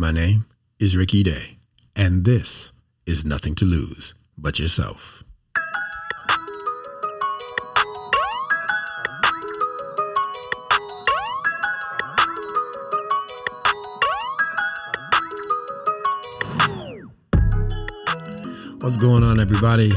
My name is Ricky Day, and this is Nothing to Lose But Yourself. What's going on, everybody?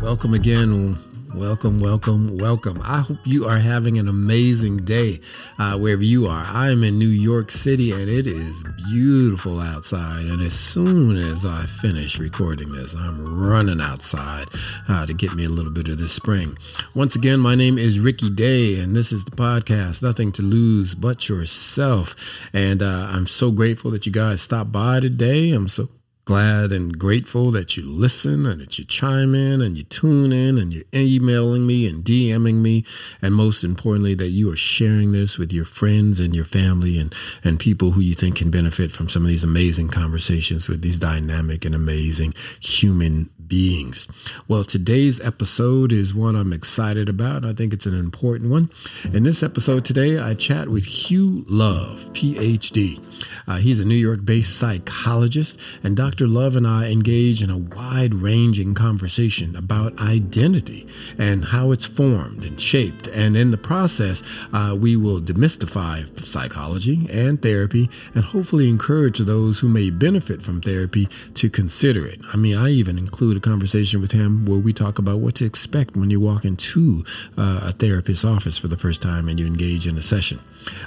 Welcome again. Welcome, welcome, welcome. I hope you are having an amazing day uh, wherever you are. I am in New York City and it is beautiful outside. And as soon as I finish recording this, I'm running outside uh, to get me a little bit of this spring. Once again, my name is Ricky Day and this is the podcast, Nothing to Lose But Yourself. And uh, I'm so grateful that you guys stopped by today. I'm so glad and grateful that you listen and that you chime in and you tune in and you're emailing me and DMing me. And most importantly, that you are sharing this with your friends and your family and, and people who you think can benefit from some of these amazing conversations with these dynamic and amazing human beings. Well, today's episode is one I'm excited about. I think it's an important one. In this episode today, I chat with Hugh Love, PhD. Uh, he's a New York based psychologist, and Dr. Love and I engage in a wide ranging conversation about identity and how it's formed and shaped. And in the process, uh, we will demystify psychology and therapy and hopefully encourage those who may benefit from therapy to consider it. I mean, I even include a conversation with him where we talk about what to expect when you walk into uh, a therapist's office for the first time and you engage in a session.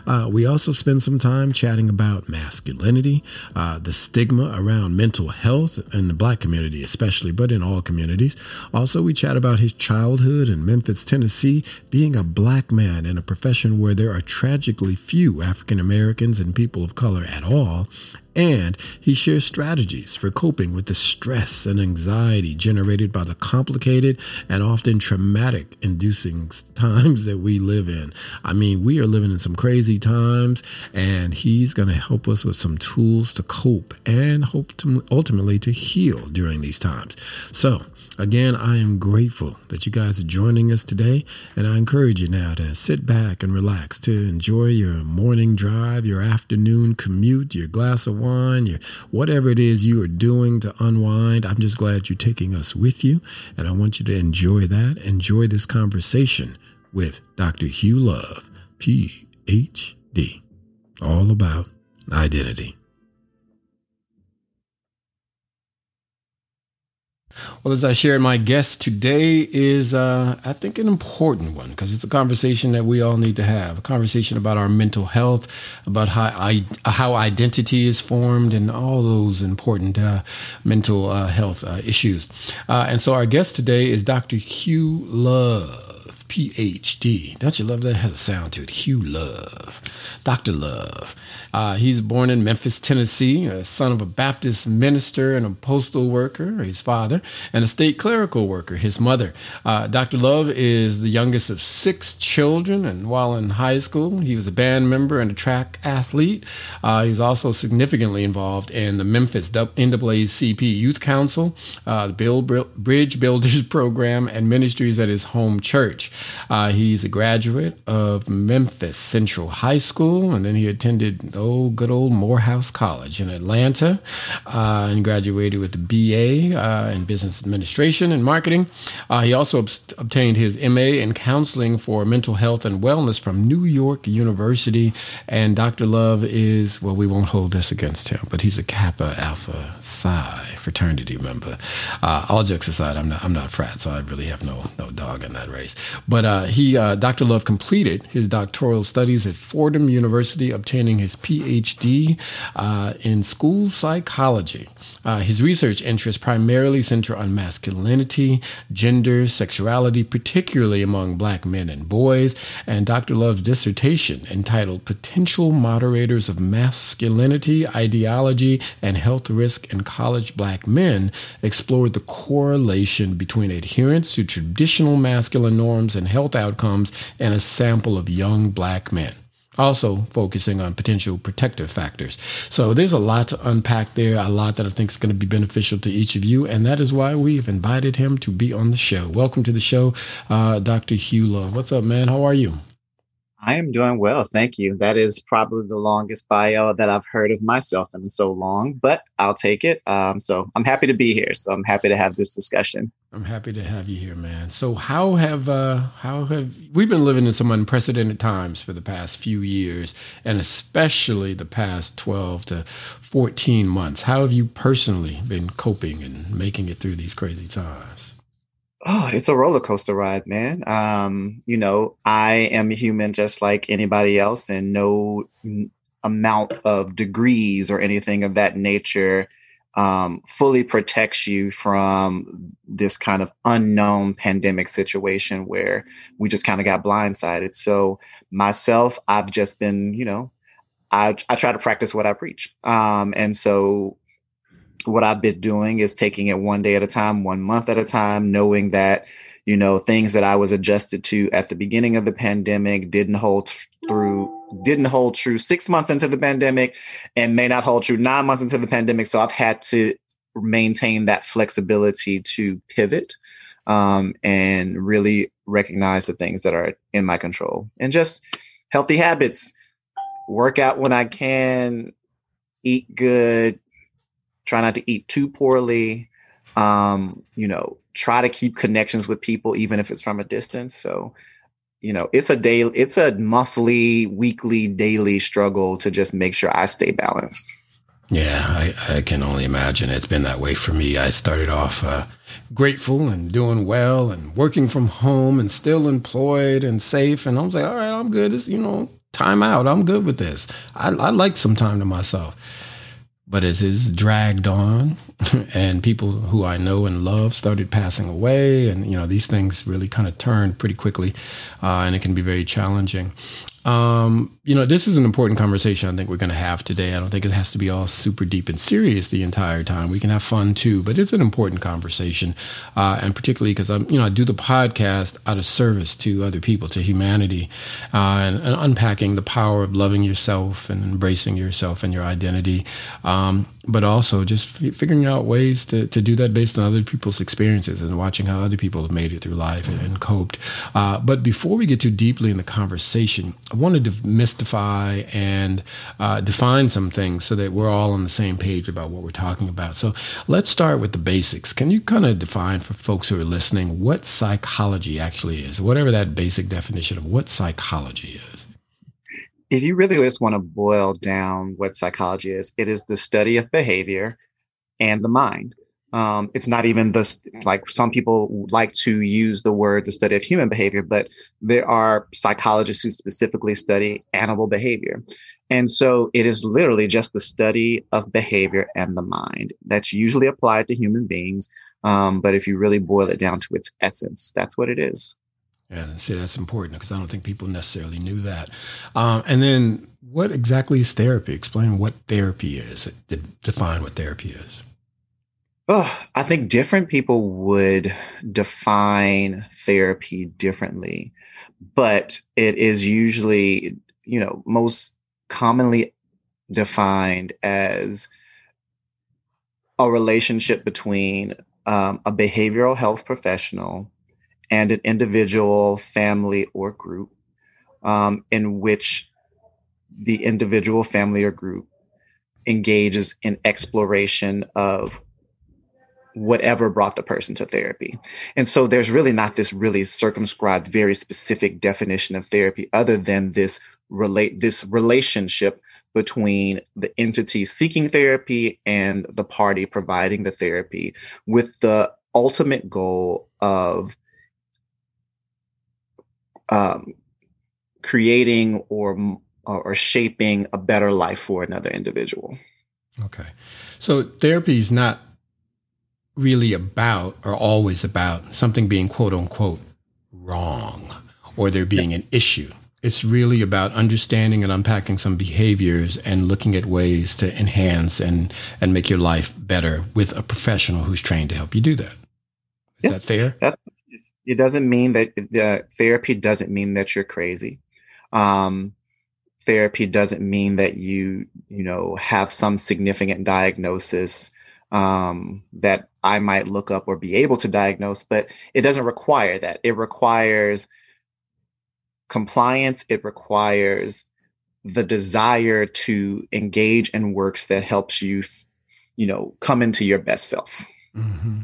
Uh, we also spend some time chatting about masculinity, uh, the stigma around mental health in the black community, especially, but in all communities. Also, we chat about his childhood in Memphis, Tennessee, being a black man in a profession where there are tragically few African Americans and people of color at all, and he shares strategies for coping with the stress and anxiety generated by the complicated and often traumatic inducing times that we live in. I mean, we are living in some crazy times, and he's going to help us with some tools to cope and hope to ultimately to heal during these times. So, Again, I am grateful that you guys are joining us today, and I encourage you now to sit back and relax, to enjoy your morning drive, your afternoon commute, your glass of wine, your whatever it is you are doing to unwind. I'm just glad you're taking us with you, and I want you to enjoy that. Enjoy this conversation with Dr. Hugh Love, PhD, all about identity. Well, as I shared, my guest today is, uh, I think, an important one because it's a conversation that we all need to have. A conversation about our mental health, about how I, how identity is formed, and all those important uh, mental uh, health uh, issues. Uh, and so, our guest today is Dr. Hugh Love. PhD. Don't you love that? It has a sound to it. Hugh Love. Dr. Love. Uh, he's born in Memphis, Tennessee, a son of a Baptist minister and a postal worker, his father, and a state clerical worker, his mother. Uh, Dr. Love is the youngest of six children, and while in high school, he was a band member and a track athlete. Uh, he's also significantly involved in the Memphis NAACP Youth Council, uh, the Bill Bridge Builders Program, and ministries at his home church. Uh, he's a graduate of Memphis Central High School, and then he attended oh good old Morehouse College in Atlanta, uh, and graduated with a BA uh, in Business Administration and Marketing. Uh, he also ob- obtained his MA in Counseling for Mental Health and Wellness from New York University. And Dr. Love is well, we won't hold this against him, but he's a Kappa Alpha Psi fraternity member. Uh, all jokes aside, I'm not I'm not frat, so I really have no no dog in that race. But uh, he, Dr. Love, completed his doctoral studies at Fordham University, obtaining his PhD uh, in school psychology. Uh, his research interests primarily center on masculinity, gender, sexuality, particularly among black men and boys. And Dr. Love's dissertation, entitled Potential Moderators of Masculinity, Ideology, and Health Risk in College Black Men, explored the correlation between adherence to traditional masculine norms and health outcomes in a sample of young black men also focusing on potential protective factors. So there's a lot to unpack there, a lot that I think is going to be beneficial to each of you, and that is why we've invited him to be on the show. Welcome to the show, uh, Dr. Hugh Love. What's up, man? How are you? I am doing well. Thank you. That is probably the longest bio that I've heard of myself in so long, but I'll take it. Um, so I'm happy to be here. So I'm happy to have this discussion. I'm happy to have you here, man. So how have uh, how have we've been living in some unprecedented times for the past few years, and especially the past 12 to 14 months. How have you personally been coping and making it through these crazy times? Oh, it's a roller coaster ride, man. Um, you know, I am human just like anybody else, and no amount of degrees or anything of that nature um, fully protects you from this kind of unknown pandemic situation where we just kind of got blindsided. So, myself, I've just been, you know, I, I try to practice what I preach. Um, and so, what I've been doing is taking it one day at a time, one month at a time, knowing that, you know, things that I was adjusted to at the beginning of the pandemic didn't hold through, didn't hold true six months into the pandemic and may not hold true nine months into the pandemic. So I've had to maintain that flexibility to pivot um, and really recognize the things that are in my control and just healthy habits, work out when I can, eat good, try not to eat too poorly um, you know try to keep connections with people even if it's from a distance. So you know it's a day it's a monthly weekly daily struggle to just make sure i stay balanced. Yeah i, I can only imagine. It's been that way for me. I started off uh, grateful and doing well and working from home and still employed and safe. And i was like all right i'm good. This you know time out. I'm good with this. I, I like some time to myself but as it's dragged on and people who I know and love started passing away, and you know these things really kind of turned pretty quickly, uh, and it can be very challenging. Um, you know, this is an important conversation I think we're going to have today. I don't think it has to be all super deep and serious the entire time. We can have fun too, but it's an important conversation, uh, and particularly because I'm, you know, I do the podcast out of service to other people, to humanity, uh, and, and, unpacking the power of loving yourself and embracing yourself and your identity. Um, but also just figuring out ways to, to do that based on other people's experiences and watching how other people have made it through life and, and coped. Uh, but before we get too deeply in the conversation, I wanted to mystify and uh, define some things so that we're all on the same page about what we're talking about. So let's start with the basics. Can you kind of define for folks who are listening what psychology actually is, whatever that basic definition of what psychology is? If you really just want to boil down what psychology is, it is the study of behavior and the mind. Um, it's not even the like some people like to use the word the study of human behavior, but there are psychologists who specifically study animal behavior. And so it is literally just the study of behavior and the mind that's usually applied to human beings. Um, but if you really boil it down to its essence, that's what it is. Yeah, see, that's important because I don't think people necessarily knew that. Um, and then, what exactly is therapy? Explain what therapy is. Define what therapy is. Oh, I think different people would define therapy differently, but it is usually, you know, most commonly defined as a relationship between um, a behavioral health professional and an individual, family, or group um, in which the individual, family, or group engages in exploration of whatever brought the person to therapy. And so there's really not this really circumscribed, very specific definition of therapy other than this relate this relationship between the entity seeking therapy and the party providing the therapy with the ultimate goal of um, creating or or shaping a better life for another individual. Okay, so therapy is not really about or always about something being quote unquote wrong or there being an issue. It's really about understanding and unpacking some behaviors and looking at ways to enhance and, and make your life better with a professional who's trained to help you do that. Is yeah, that fair? That, it doesn't mean that the therapy doesn't mean that you're crazy. Um, therapy doesn't mean that you, you know, have some significant diagnosis um, that I might look up or be able to diagnose, but it doesn't require that. It requires compliance, it requires the desire to engage in works that helps you, you know, come into your best self. Mm-hmm.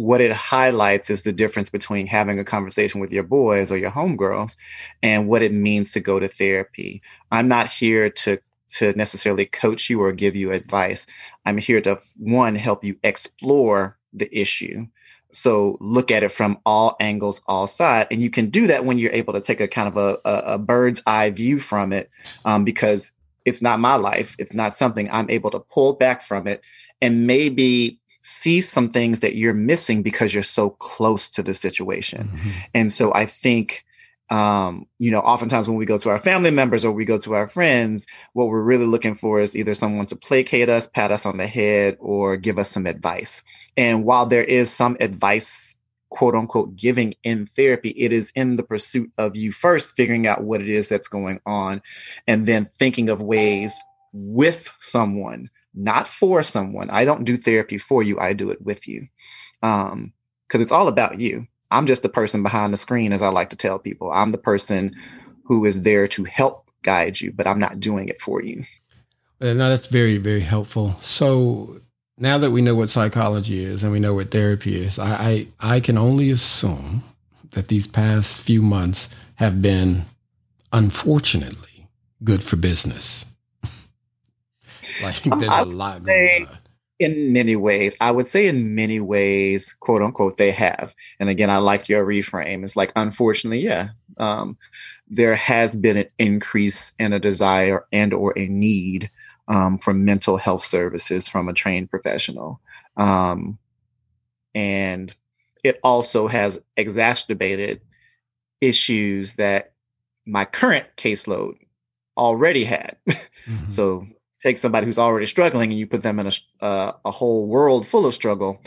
What it highlights is the difference between having a conversation with your boys or your homegirls and what it means to go to therapy. I'm not here to to necessarily coach you or give you advice. I'm here to one help you explore the issue so look at it from all angles, all sides, and you can do that when you're able to take a kind of a, a, a bird's eye view from it, um, because it's not my life. It's not something I'm able to pull back from it and maybe see some things that you're missing because you're so close to the situation. Mm-hmm. And so I think um, you know, oftentimes when we go to our family members or we go to our friends, what we're really looking for is either someone to placate us, pat us on the head, or give us some advice. And while there is some advice, quote unquote, giving in therapy, it is in the pursuit of you first figuring out what it is that's going on and then thinking of ways with someone, not for someone. I don't do therapy for you, I do it with you. Um, because it's all about you I'm just the person behind the screen, as I like to tell people. I'm the person who is there to help guide you, but I'm not doing it for you. Uh, no, that's very, very helpful. So now that we know what psychology is and we know what therapy is, I, I, I can only assume that these past few months have been, unfortunately, good for business. like there's a lot going on. in many ways i would say in many ways quote unquote they have. And again i like your reframe. It's like unfortunately yeah um, there has been an increase in a desire and or a need um, for mental health services from a trained professional. Um, and it also has exacerbated issues that my current caseload already had. Mm-hmm. so take somebody who's already struggling and you put them in a, uh, a whole world full of struggle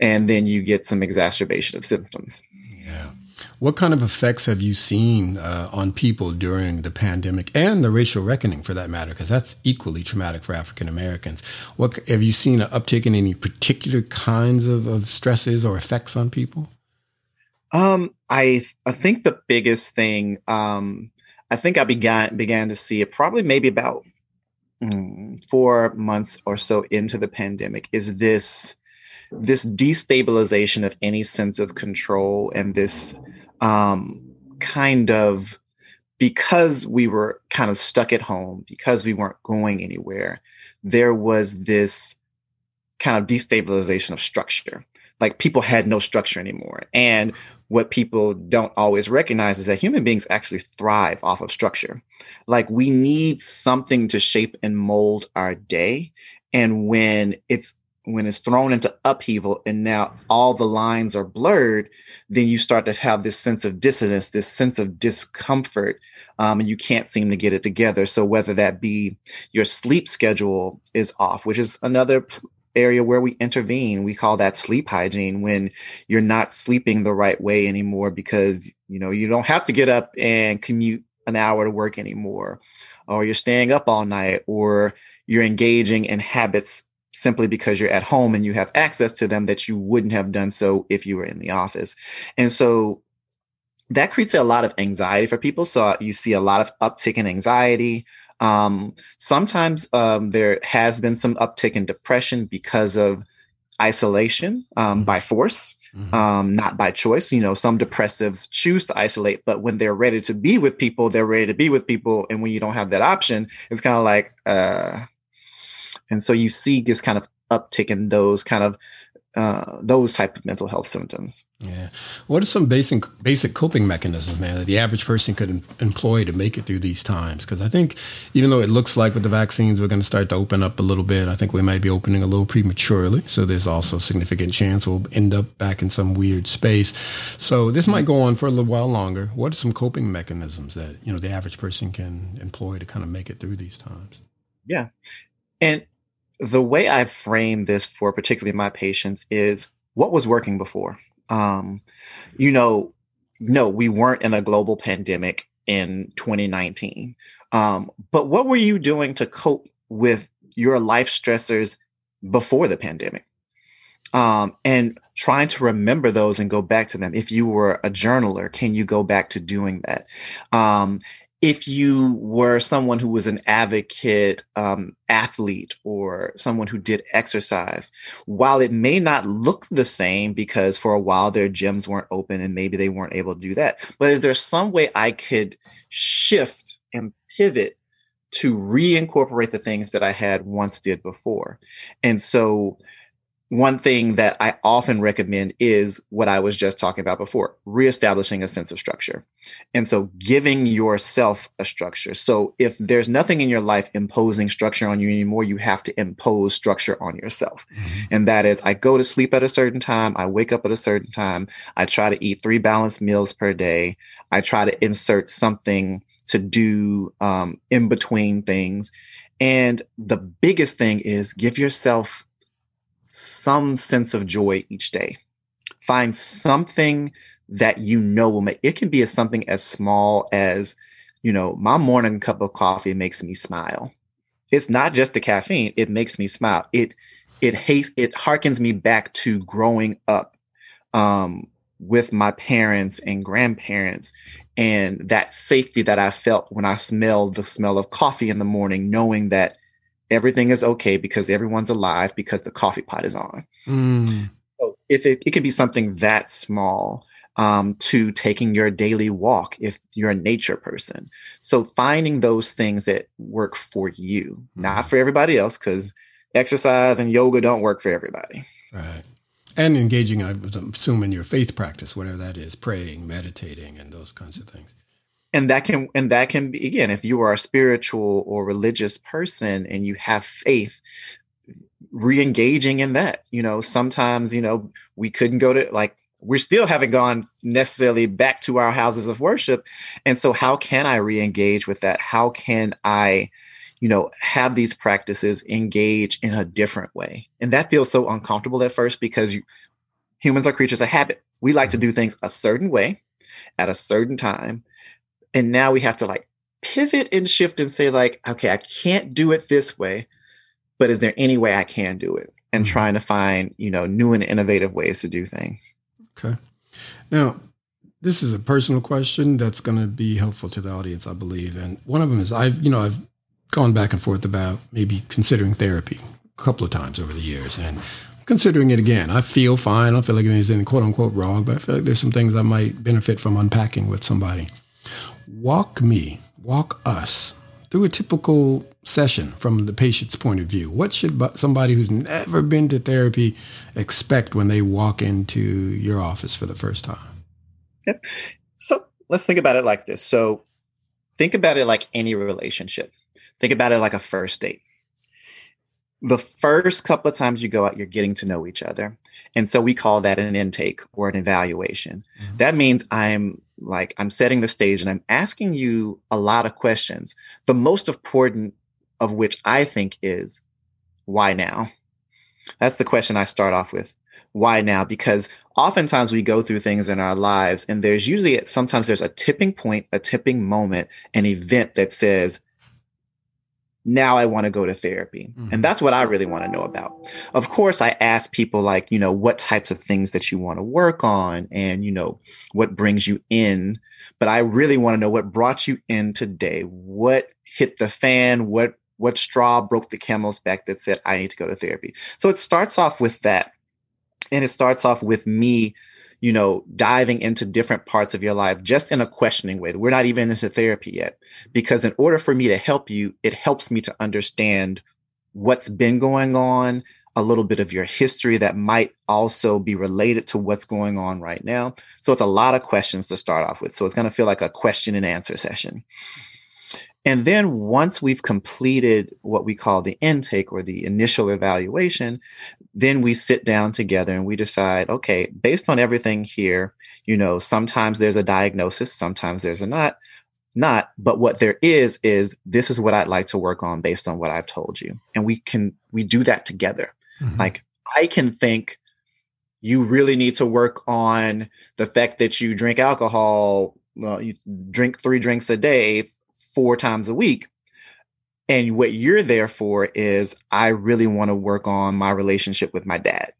and then you get some exacerbation of symptoms. Yeah. What kind of effects have you seen uh, on people during the pandemic and the racial reckoning for that matter? Because that's equally traumatic for african americans. What have you seen an uptick in any particular kinds of, of stresses or effects on people? Um, I I think the biggest thing um, I think I began began to see it probably maybe about mm, four months or so into the pandemic is this this destabilization of any sense of control and this um, kind of because we were kind of stuck at home because we weren't going anywhere there was this kind of destabilization of structure. Like people had no structure anymore. And what people don't always recognize is that human beings actually thrive off of structure. Like we need something to shape and mold our day. And when it's when it's thrown into upheaval and now all the lines are blurred, then you start to have this sense of dissonance, this sense of discomfort, um, and you can't seem to get it together. So whether that be your sleep schedule is off, which is another area where we intervene. We call that sleep hygiene when you're not sleeping the right way anymore because, you know, you don't have to get up and commute an hour to work anymore, or you're staying up all night, or you're engaging in habits simply because you're at home and you have access to them that you wouldn't have done so if you were in the office. And so that creates a lot of anxiety for people. So uh, you see a lot of uptick in anxiety, um, sometimes um, there has been some uptick in depression because of isolation um, mm-hmm. by force, mm-hmm. um, not by choice. You know, some depressives choose to isolate, but when they're ready to be with people, they're ready to be with people. And when you don't have that option, it's kind of like, uh, and so you see this kind of uptick in those kind of uh, those type of mental health symptoms. Yeah. What are some basic basic coping mechanisms, man, that the average person could em- employ to make it through these times? Because I think even though it looks like with the vaccines we're going to start to open up a little bit, I think we might be opening a little prematurely. So there's also a significant chance we'll end up back in some weird space. So this might go on for a little while longer. What are some coping mechanisms that you know the average person can employ to kind of make it through these times? Yeah, and the way I frame this for particularly my patients is what was working before. Um, you know, no, we weren't in a global pandemic in 2019. Um, but what were you doing to cope with your life stressors before the pandemic? um, and trying to remember those and go back to them. If you were a journaler, can you go back to doing that? Um, if you were someone who was an advocate um, athlete or someone who did exercise, while it may not look the same because for a while their gyms weren't open and maybe they weren't able to do that, but is there some way I could shift and pivot to reincorporate the things that I had once did before? And so one thing that I often recommend is what I was just talking about before reestablishing a sense of structure. And so giving yourself a structure. So if there's nothing in your life imposing structure on you anymore, you have to impose structure on yourself. Mm-hmm. And that is, I go to sleep at a certain time, I wake up at a certain time, I try to eat three balanced meals per day, I try to insert something to do um, in between things. And the biggest thing is give yourself some sense of joy each day. Find something that you know will make it can be as something as small as, you know, my morning cup of coffee makes me smile. It's not just the caffeine, it makes me smile. It it hates it harkens me back to growing up um, with my parents and grandparents and that safety that I felt when I smelled the smell of coffee in the morning, knowing that everything is okay because everyone's alive because the coffee pot is on. Mm. So if it, it can be something that small um, to taking your daily walk if you're a nature person. So finding those things that work for you, not mm. for everybody else, because exercise and yoga don't work for everybody. Right. And engaging, I assume, in your faith practice, whatever that is, praying, meditating, and those kinds of things and that can and that can be again if you are a spiritual or religious person and you have faith re-engaging in that you know sometimes you know we couldn't go to like we still haven't gone necessarily back to our houses of worship. And so how can i re-engage with that? How can i you know have these practices engage in a different way? And that feels so uncomfortable at first because you, humans are creatures of habit. We like to mm-hmm. do things a certain way at a certain time and now we have to like pivot and shift and say, like, okay, I can't do it this way, but is there any way I can do it? And mm-hmm. trying to find, you know, new and innovative ways to do things. Okay. Now, this is a personal question that's going to be helpful to the audience, I believe. And one of them is I've, you know, I've gone back and forth about maybe considering therapy a couple of times over the years and considering it again. I feel fine. I don't feel like there's anything quote unquote wrong, but I feel like there's some things I might benefit from unpacking with somebody walk me, walk us through a typical session from the patient's point of view. What should somebody who's never been to therapy expect when they walk into your office for the first time? Yep. So let's think about it like this. So think about it like any relationship. Think about it like a first date. The first couple of times you go out, you're getting to know each other. And so we call that an intake or an evaluation. Mm-hmm. That means I'm like I'm setting the stage and I'm asking you a lot of questions. The most important of which I think is why now? That's the question I start off with. Why now? Because oftentimes we go through things in our lives and there's usually sometimes there's a tipping point, a tipping moment, an event that says, now I want to go to therapy. Mm-hmm. And that's what I really want to know about. Of course, I ask people like, you know, what types of things that you want to work on and, you know, what brings you in. But I really want to know what brought you in today. What hit the fan? What what straw broke the camel's back that said I need to go to therapy? So it starts off with that. And it starts off with me you know, diving into different parts of your life just in a questioning way. We're not even into therapy yet. Because in order for me to help you, it helps me to understand what's been going on, a little bit of your history that might also be related to what's going on right now. So it's a lot of questions to start off with. So it's going to feel like a question and answer session. And then once we've completed what we call the intake or the initial evaluation, then we sit down together and we decide, okay, based on everything here, you know, sometimes there's a diagnosis, sometimes there's a not, not, but what there is is this is what I'd like to work on based on what I've told you. And we can we do that together. Mm-hmm. Like I can think you really need to work on the fact that you drink alcohol, well, you drink 3 drinks a day four times a week. And what you're there for is I really want to work on my relationship with my dad.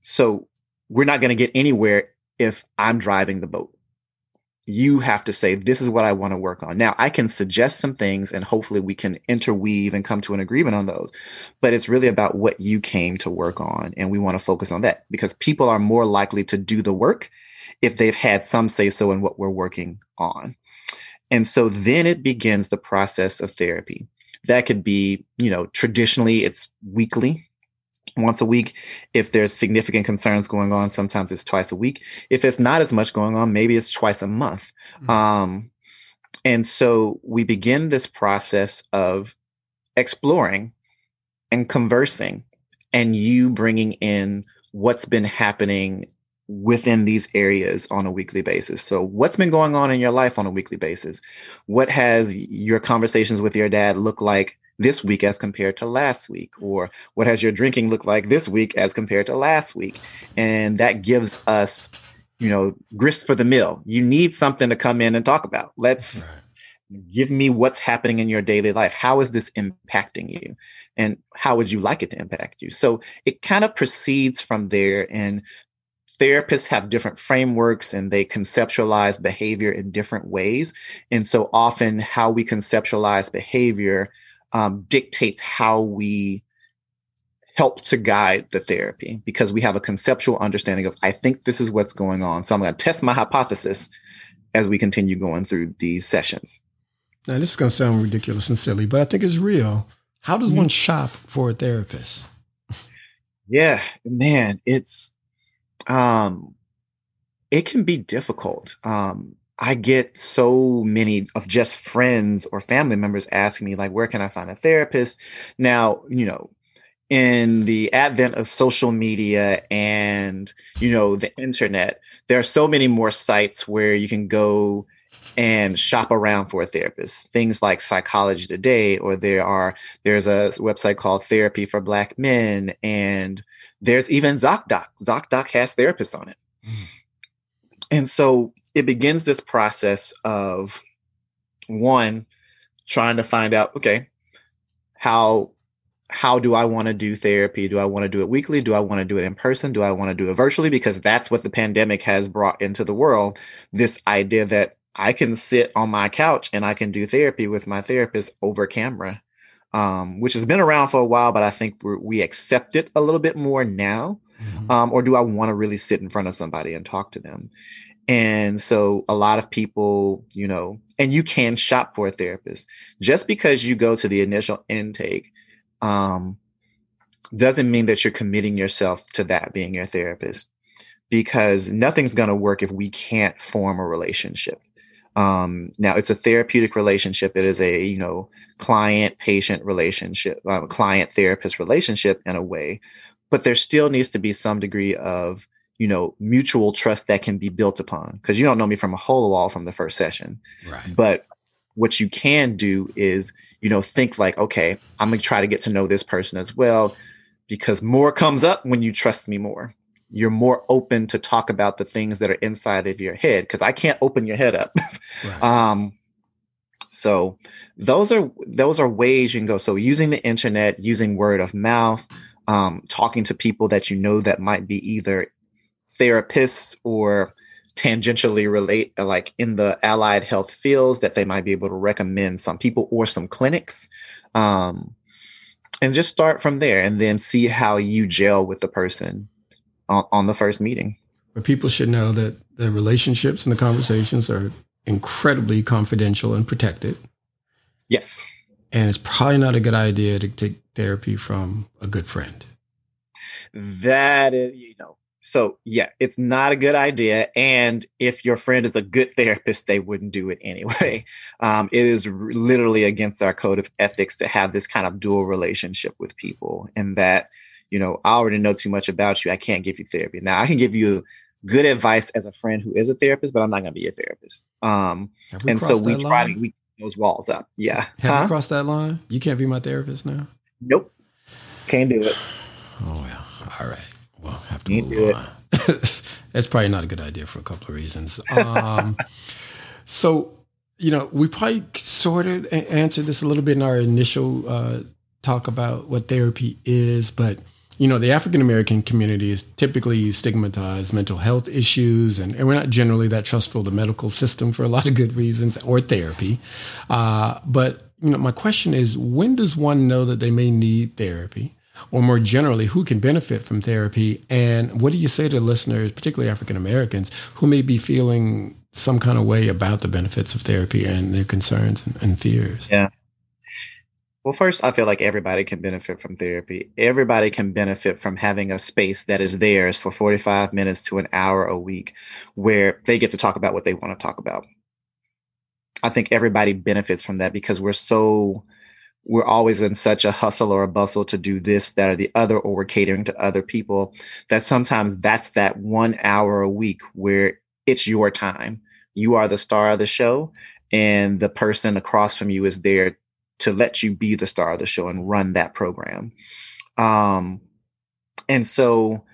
so we're not going to get anywhere if I'm driving the boat. You have to say, this is what I want to work on. Now, I can suggest some things and hopefully we can interweave and come to an agreement on those. But it's really about what you came to work on. And we want to focus on that because people are more likely to do the work if they've had some say so in what we're working on. And so then it begins the process of therapy. That could be, you know, traditionally it's weekly, once a week. If there's significant concerns going on, sometimes it's twice a week. If it's not as much going on, maybe it's twice a month. Mm-hmm. Um, and so we begin this process of exploring and conversing and you bringing in what's been happening within these areas on a weekly basis. So, what's been going on in your life on a weekly basis? What has your conversations with your dad look like this week as compared to last week? Mm. Or what has your drinking looked like this week as compared to last week? And that gives us, you know, grist for the mill. You need something to come in and talk about. Let's give me what's happening in your daily life. How is this impacting you? And how would you like it to impact you? So it kind of proceeds from there. And therapists have different frameworks and they conceptualize behavior in different ways. And so often, how we conceptualize behavior um, dictates how we help to guide the therapy because we have a conceptual understanding of, I think this is what's going on. So I'm going to test my hypothesis as we continue going through these sessions. Now, this is going to sound ridiculous and silly, but I think it's real. How does mm-hmm. one shop for a therapist? Yeah, man, it's um it can be difficult. Um I get so many of just friends or family members asking me, like, where can I find a therapist? Now, you know, in the advent of social media and, you know, the internet, there are so many more sites where you can go and shop around for a therapist. Things like Psychology Today, or there are there's a website called Therapy for Black Men, and there's even ZocDoc. ZocDoc has therapists on it. Mm. And so it begins this process of one trying to find out okay how how do i want to do therapy do i want to do it weekly do i want to do it in person do i want to do it virtually because that's what the pandemic has brought into the world this idea that i can sit on my couch and i can do therapy with my therapist over camera um, which has been around for a while but i think we accept it a little bit more now mm-hmm. um, or do i want to really sit in front of somebody and talk to them and so a lot of people, you know, and you can shop for a therapist. Just because you go to the initial intake um, doesn't mean that you're committing yourself to that being your therapist because nothing's going to work if we can't form a relationship. Um, now it's a therapeutic relationship. It is a, you know, client patient relationship, uh, client therapist relationship in a way, but there still needs to be some degree of you know, mutual trust that can be built upon. Because you don't know me from a hole wall from the first session. Right. But what you can do is, you know, think like, okay, I'm gonna try to get to know this person as well, because more comes up when you trust me more. You're more open to talk about the things that are inside of your head because I can't open your head up. Right. um, so those are those are ways you can go. So using the internet, using word of mouth, um, talking to people that you know that might be either therapists or tangentially relate like in the allied health fields that they might be able to recommend some people or some clinics um, and just start from there and then see how you gel with the person on, on the first meeting. But people should know that the relationships and the conversations are incredibly confidential and protected. Yes. And it's probably not a good idea to take therapy from a good friend. That is you know so yeah, it's not a good idea. And if your friend is a good therapist, they wouldn't do it anyway. Um, it is r- literally against our code of ethics to have this kind of dual relationship with people, and that you know I already know too much about you. I can't give you therapy. Now I can give you good advice as a friend who is a therapist, but I'm not going to be a therapist. Um, and so we try line? to we those walls up. Yeah. Have huh? you crossed that line? You can't be my therapist now. Nope. Can't do it. Oh well. All right. Well, have to move on. That's probably not a good idea for a couple of reasons. Um, so, you know, we probably sort of answered this a little bit in our initial uh, talk about what therapy is, but you know, the African American community is typically stigmatized mental health issues, and, and, we're not generally that trustful of the medical system for a lot of good reasons or therapy. Uh, but, you know, my question is when does one know that they may need therapy? Or more generally, who can benefit from therapy? And what do you say to listeners, particularly African Americans, who may be feeling some kind of way about the benefits of therapy and their concerns and, and fears? Yeah. Well, first, I feel like everybody can benefit from therapy. Everybody can benefit from having a space that is theirs for 45 minutes to an hour a week where they get to talk about what they want to talk about. I think everybody benefits from that because we're so, we're always in such a hustle or a bustle to do this, that, or the other, or we're catering to other people that sometimes that's that one hour a week where it's your time. You are the star of the show, and the person across from you is there to let you be the star of the show and run that program. Um, and so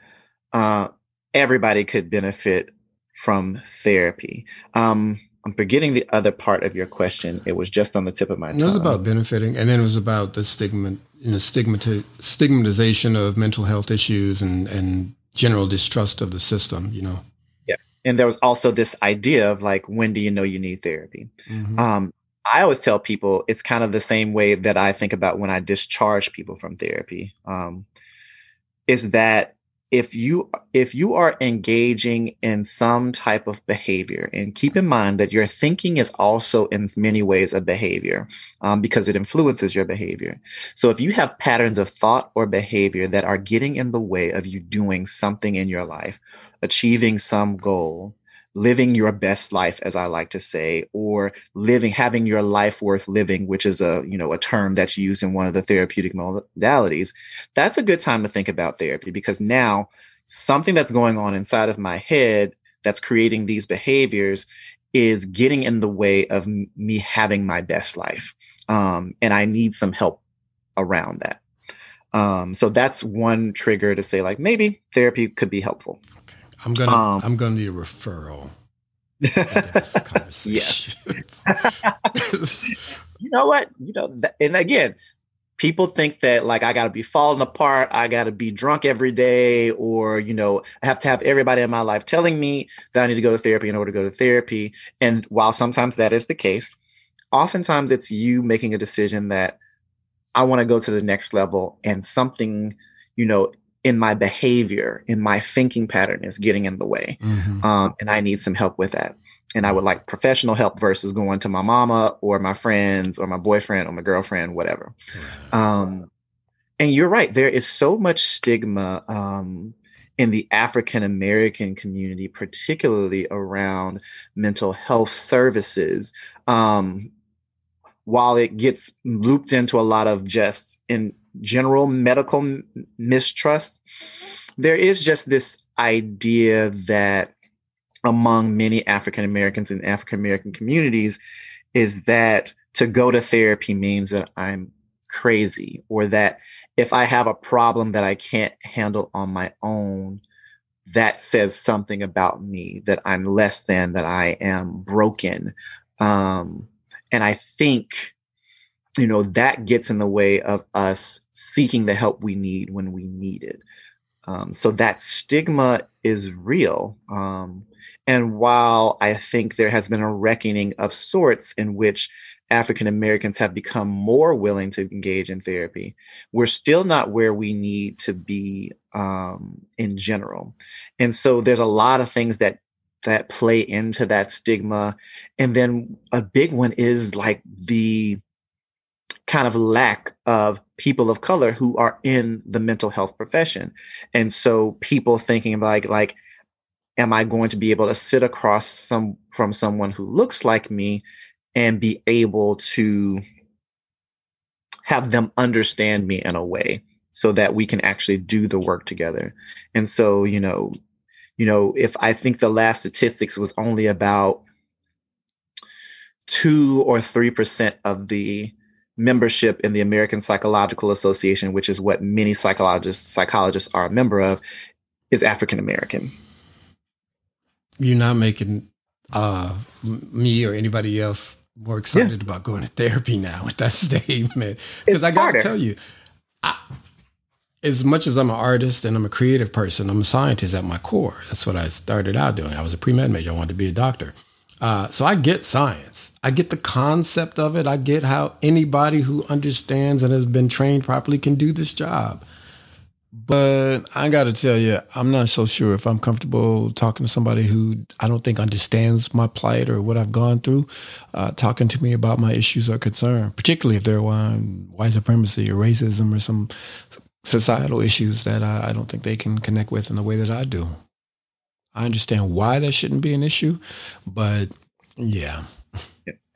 uh, everybody could benefit from therapy. Um, I'm forgetting the other part of your question. It was just on the tip of my tongue. It was about benefiting, and then it was about the stigma, you know, stigmati- stigmatization of mental health issues and and general distrust of the system. You know. Yeah, and there was also this idea of like, when do you know you need therapy? Mm-hmm. Um, I always tell people it's kind of the same way that I think about when I discharge people from therapy. Um, is that if you if you are engaging in some type of behavior and keep in mind that your thinking is also in many ways a behavior um, because it influences your behavior so if you have patterns of thought or behavior that are getting in the way of you doing something in your life achieving some goal living your best life as i like to say or living having your life worth living which is a you know a term that's used in one of the therapeutic modalities. That's a good time to think about therapy because now something that's going on inside of my head that's creating these behaviors is getting in the way of me having my best life um, and i need some help around that. Um, so that's one trigger to say like maybe therapy could be helpful I'm gonna um, I'm gonna need a referral. yeah. you know what? You know, and again, people think that like I got to be falling apart, I got to be drunk every day, or you know, I have to have everybody in my life telling me that I need to go to therapy in order to go to therapy. And while sometimes that is the case, oftentimes it's you making a decision that I want to go to the next level, and something you know in my behavior, in my thinking pattern is getting in the way. Mm-hmm. Um, and I need some help with that. And I would like professional help versus going to my mama or my friends or my boyfriend or my girlfriend, whatever. Um, and you're right. There is so much stigma um, in the African American community, particularly around mental health services. Um, while it gets looped into a lot of just in general medical mistrust, there is just this idea that among many African Americans and African American communities is that to go to therapy means that I'm crazy or that if I have a problem that I can't handle on my own, that says something about me that I'm less than, that I am broken. Um, and I think you know, that gets in the way of us seeking the help we need when we need it. Um, so that stigma is real. Um, and while I think there has been a reckoning of sorts in which African Americans have become more willing to engage in therapy, we're still not where we need to be um, in general. And so there's a lot of things that that play into that stigma. And then a big one is like the kind of lack of people of color who are in the mental health profession. And so people thinking like, like, am I going to be able to sit across some from someone who looks like me and be able to have them understand me in a way so that we can actually do the work together. And so, you know, you know, if I think the last statistics was only about two or three percent of the membership in the American Psychological Association, which is what many psychologists psychologists are a member of, is African American. You're not making uh, me or anybody else more excited yeah. about going to therapy now with that statement because I got to tell you, I, as much as I'm an artist and I'm a creative person, I'm a scientist at my core. That's what I started out doing. I was a pre med major. I wanted to be a doctor. Uh, so I get science. I get the concept of it. I get how anybody who understands and has been trained properly can do this job. But I got to tell you, I'm not so sure if I'm comfortable talking to somebody who I don't think understands my plight or what I've gone through, uh, talking to me about my issues or concern, particularly if they're on white supremacy or racism or some societal issues that I, I don't think they can connect with in the way that I do. I understand why that shouldn't be an issue, but yeah.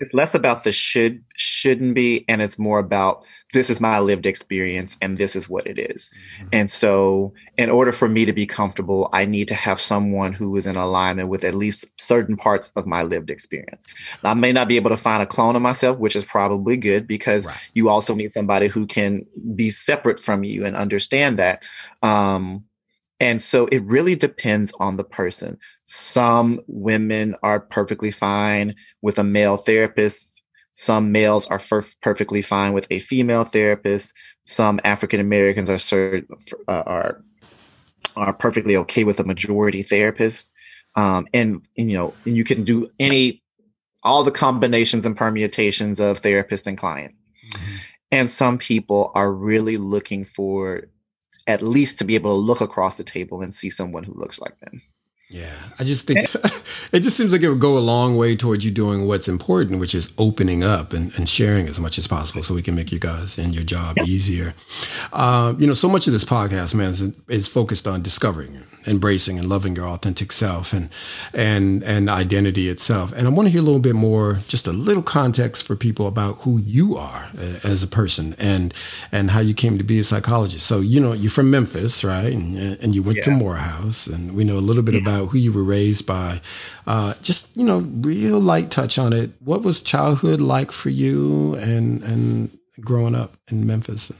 It's less about the should shouldn't be and it's more about this is my lived experience and this is what it is. Mm-hmm. And so in order for me to be comfortable, I need to have someone who is in alignment with at least certain parts of my lived experience. Now, I may not be able to find a clone of myself, which is probably good because right. you also need somebody who can be separate from you and understand that. Um, and so it really depends on the person. Some women are perfectly fine with a male therapist. Some males are perfectly fine with a female therapist. Some African Americans are uh, are are perfectly okay with a majority therapist. Um, and, and you know, and you can do any all the combinations and permutations of therapist and client. Mm-hmm. And some people are really looking for at least to be able to look across the table and see someone who looks like them. Yeah, I just think it just seems like it would go a long way towards you doing what's important, which is opening up and, and sharing as much as possible so we can make you guys and your job yeah. easier. Uh, you know, so much of this podcast, man, is, is focused on discovering embracing and loving your authentic self and and and identity itself. And I want to hear a little bit more, just a little context for people about who you are as a person and and how you came to be a psychologist. So you know you're from Memphis, right? And, and you went yeah. to Morehouse, and we know a little bit yeah. about who you were raised by. Uh, just you know, real light touch on it. What was childhood like for you, and and growing up in Memphis?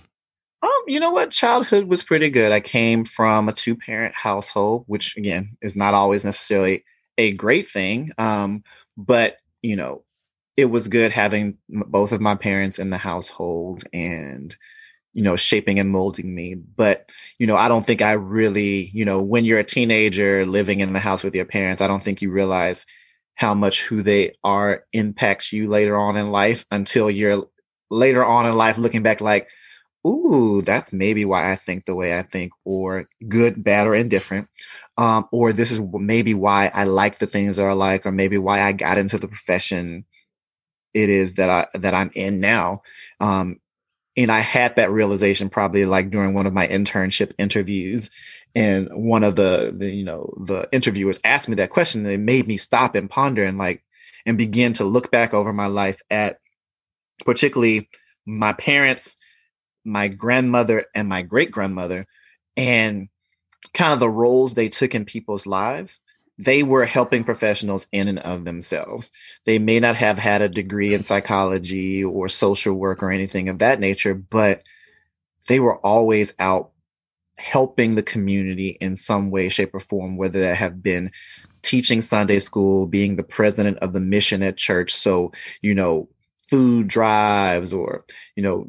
You know what? Childhood was pretty good. I came from a two parent household, which again is not always necessarily a great thing. Um, but you know, it was good having both of my parents in the household and you know shaping and molding me but you know i don't think i really you know when you're a teenager living in the house with your parents i don't think you realize how much who they are impacts you later on in life until you're later on in life looking back like ooh, that's maybe why I think the way I think, or good, bad, or indifferent. Um, or this is maybe why I like the things that I like, or maybe why I got into the profession it is that I that I'm in now. Um, and I had that realization probably like during one of my internship interviews. And one of the, the you know the interviewers asked me that question, and it made me stop and ponder and like and begin to look back over my life at particularly my parents my grandmother and my great grandmother and kind of the roles they took in people's lives they were helping professionals in and of themselves. They may not have had a degree in psychology or social work or anything of that nature, but they were always out helping the community in some way, shape, or form, whether that have been teaching Sunday school, being the president of the mission at church. So, you know, food drives or, you know,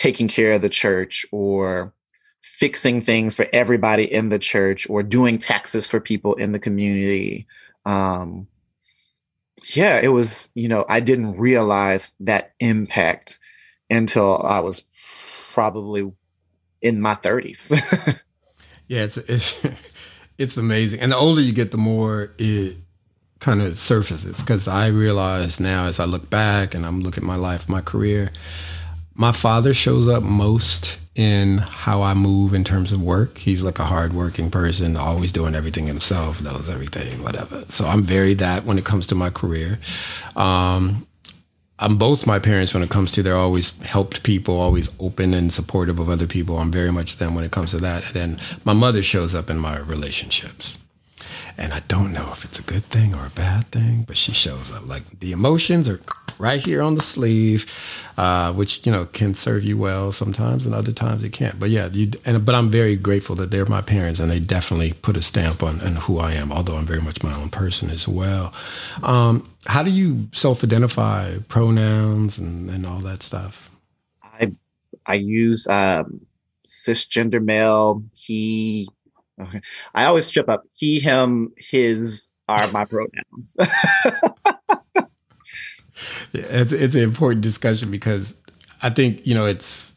taking care of the church or fixing things for everybody in the church or doing taxes for people in the community. Um, yeah, it was, you know, I didn't realize that impact until I was probably in my 30s. yeah, it's, it's it's amazing. And the older you get, the more it kind of surfaces because I realize now as I look back and I'm looking at my life, my career, my father shows up most in how I move in terms of work. He's like a hardworking person, always doing everything himself, knows everything, whatever. So I'm very that when it comes to my career. Um, I'm both my parents when it comes to they're always helped people, always open and supportive of other people. I'm very much them when it comes to that. And then my mother shows up in my relationships. And I don't know if it's a good thing or a bad thing, but she shows up. Like the emotions are right here on the sleeve, uh, which you know can serve you well sometimes, and other times it can't. But yeah, you, and but I'm very grateful that they're my parents, and they definitely put a stamp on, on who I am. Although I'm very much my own person as well. Um, how do you self-identify pronouns and, and all that stuff? I I use um, cisgender male. He, okay. I always trip up. He, him, his are my pronouns. it's it's an important discussion because I think you know it's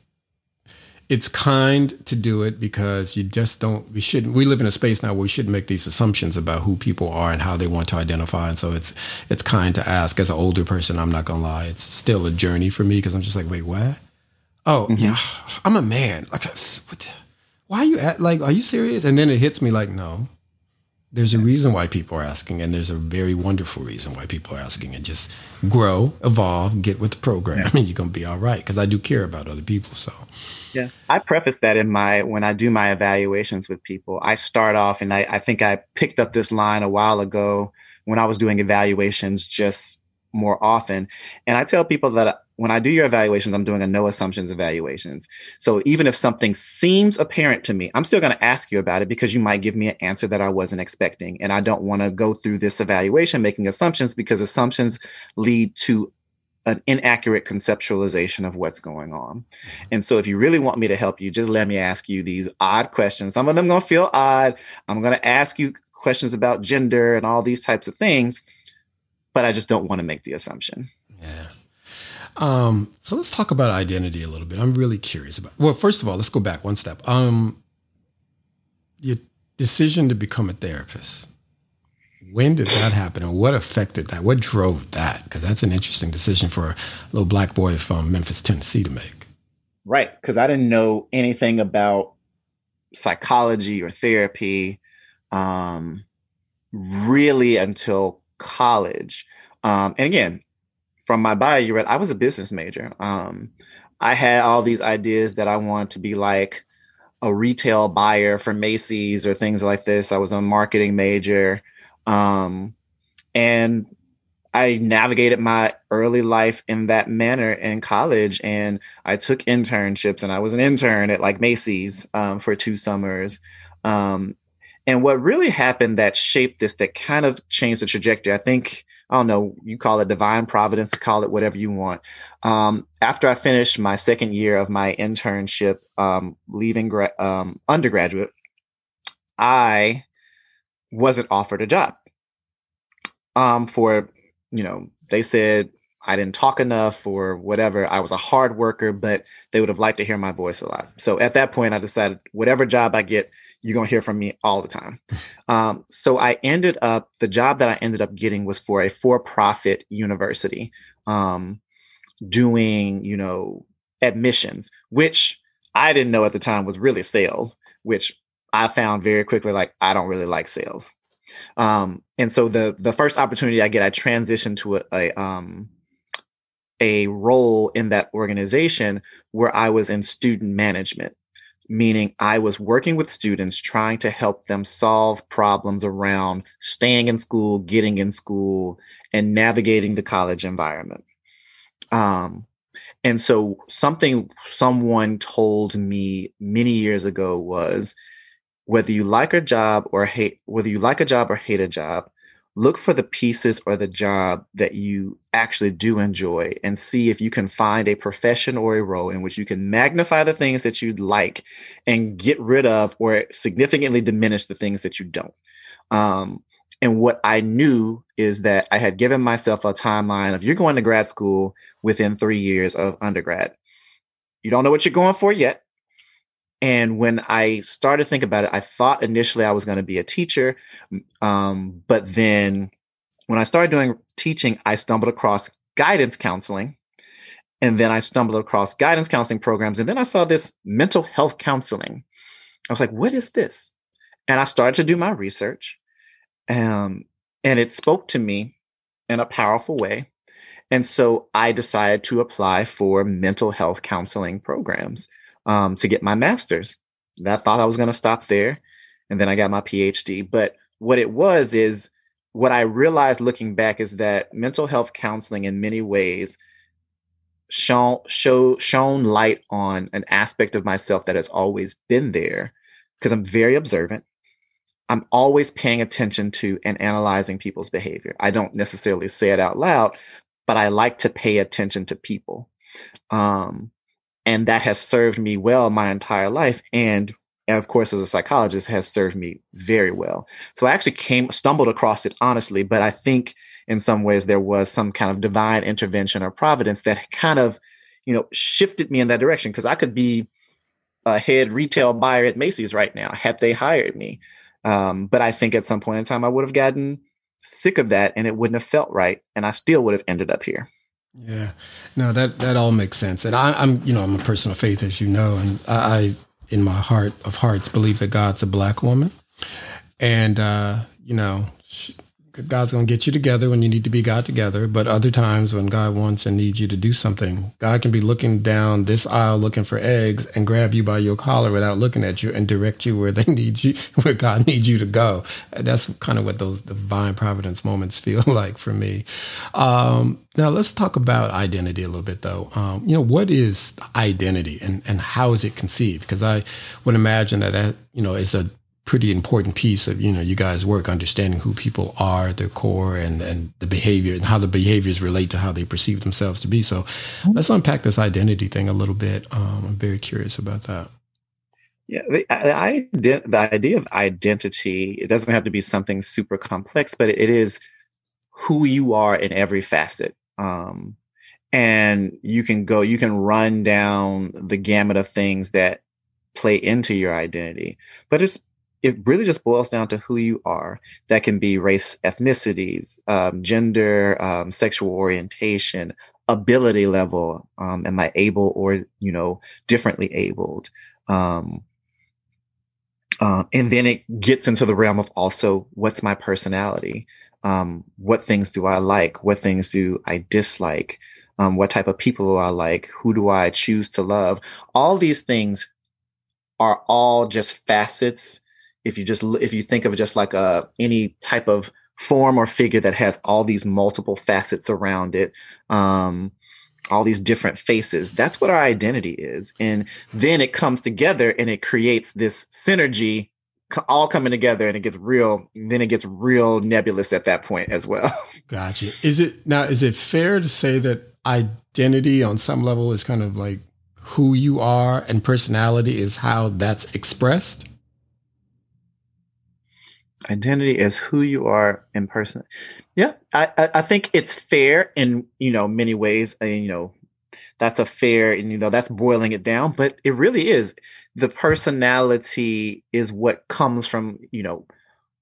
it's kind to do it because you just don't we shouldn't we live in a space now where we shouldn't make these assumptions about who people are and how they want to identify. And so it's it's kind to ask as an older person i'm not gonna lie it's still a journey for me because i'm just like wait what? Oh mm-hmm. yeah i'm a man. Like what, why are you at like are you serious? And then it hits me like no there's a reason why people are asking and there's a very wonderful reason why people are asking and just grow evolve get with the program yeah. and you're gonna be all right because i do care about other people so yeah. I preface that in my when I do my evaluations with people. I start off and I, I think I picked up this line a while ago when I was doing evaluations just more often. And I tell people that when I do your evaluations, I'm doing a no assumptions evaluations. So even if something seems apparent to me, I'm still going to ask you about it because you might give me an answer that I wasn't expecting. And I don't want to go through this evaluation making assumptions because assumptions lead to an inaccurate conceptualization of what's going on. And so if you really want me to help you, just let me ask you these odd questions. Some of them going to feel odd. I'm going to ask you questions about gender and all these types of things, but I just don't want to make the assumption. Yeah. Um, so let's talk about identity a little bit. I'm really curious about. Well, first of all, let's go back one step. Um, your decision to become a therapist when did that happen and what affected that? What drove that? Because that's an interesting decision for a little black boy from Memphis, Tennessee to make. Right. Because I didn't know anything about psychology or therapy um, really until college. Um, and again, from my bio, you read I was a business major. Um, I had all these ideas that I wanted to be like a retail buyer for Macy's or things like this. I was a marketing major. Um, and I navigated my early life in that manner in college, and I took internships, and I was an intern at like Macy's um, for two summers. Um, and what really happened that shaped this, that kind of changed the trajectory, I think, I don't know, you call it divine providence, call it whatever you want. Um, after I finished my second year of my internship, um, leaving gra- um, undergraduate, I wasn't offered a job. Um, for you know, they said I didn't talk enough or whatever. I was a hard worker, but they would have liked to hear my voice a lot. So at that point, I decided whatever job I get, you're gonna hear from me all the time. Um, so I ended up the job that I ended up getting was for a for-profit university, um, doing you know admissions, which I didn't know at the time was really sales, which I found very quickly like I don't really like sales. Um, and so the the first opportunity I get, I transitioned to a, a um a role in that organization where I was in student management, meaning I was working with students trying to help them solve problems around staying in school, getting in school, and navigating the college environment. Um, and so something someone told me many years ago was whether you like a job or hate whether you like a job or hate a job look for the pieces or the job that you actually do enjoy and see if you can find a profession or a role in which you can magnify the things that you like and get rid of or significantly diminish the things that you don't. Um, and what i knew is that i had given myself a timeline of you're going to grad school within three years of undergrad. You don't know what you're going for yet and when I started to think about it, I thought initially I was going to be a teacher. Um, but then when I started doing teaching, I stumbled across guidance counseling. And then I stumbled across guidance counseling programs. And then I saw this mental health counseling. I was like, what is this? And I started to do my research. Um, and it spoke to me in a powerful way. And so I decided to apply for mental health counseling programs um, to get my master's. I thought I was going to stop there. And then I got my PhD. But what it was is what I realized looking back is that mental health counseling, in many ways, shone, show, shone light on an aspect of myself that has always been there because I'm very observant. I'm always paying attention to and analyzing people's behavior. I don't necessarily say it out loud, but I like to pay attention to people. Um, and that has served me well my entire life. And of course, as a psychologist, has served me very well. So I actually came stumbled across it honestly, but I think in some ways there was some kind of divine intervention or providence that kind of, you know, shifted me in that direction because I could be a head retail buyer at Macy's right now had they hired me. Um, but I think at some point in time I would have gotten sick of that and it wouldn't have felt right, and I still would have ended up here. Yeah, no, that that all makes sense. And I, am you know, I'm a person of faith, as you know, and I, I in my heart of hearts, believe that God's a black woman, and uh, you know, she, God's going to get you together when you need to be God together. But other times when God wants and needs you to do something, God can be looking down this aisle looking for eggs and grab you by your collar without looking at you and direct you where they need you, where God needs you to go. That's kind of what those divine providence moments feel like for me. Um, now let's talk about identity a little bit though. Um, you know, what is identity and, and how is it conceived? Because I would imagine that that, you know, is a pretty important piece of you know you guys work understanding who people are at their core and and the behavior and how the behaviors relate to how they perceive themselves to be. So let's unpack this identity thing a little bit. Um, i'm very curious about that. Yeah the, I, the idea of identity it doesn't have to be something super complex but it is who you are in every facet. Um, and you can go you can run down the gamut of things that play into your identity but it's it really just boils down to who you are. That can be race, ethnicities, um, gender, um, sexual orientation, ability level. Um, am I able or, you know, differently abled? Um, uh, and then it gets into the realm of also what's my personality? Um, what things do I like? What things do I dislike? Um, what type of people do I like? Who do I choose to love? All these things are all just facets if you just if you think of just like a any type of form or figure that has all these multiple facets around it um, all these different faces that's what our identity is. And then it comes together and it creates this synergy all coming together and it gets real then it gets real nebulous at that point as well. Gotcha. Is it now is it fair to say that identity on some level is kind of like who you are and personality is how that's expressed identity is who you are in person. Yeah, I, I think it's fair in you know many ways. And, you know, that's a fair, and you know that's boiling it down. But it really is the personality is what comes from you know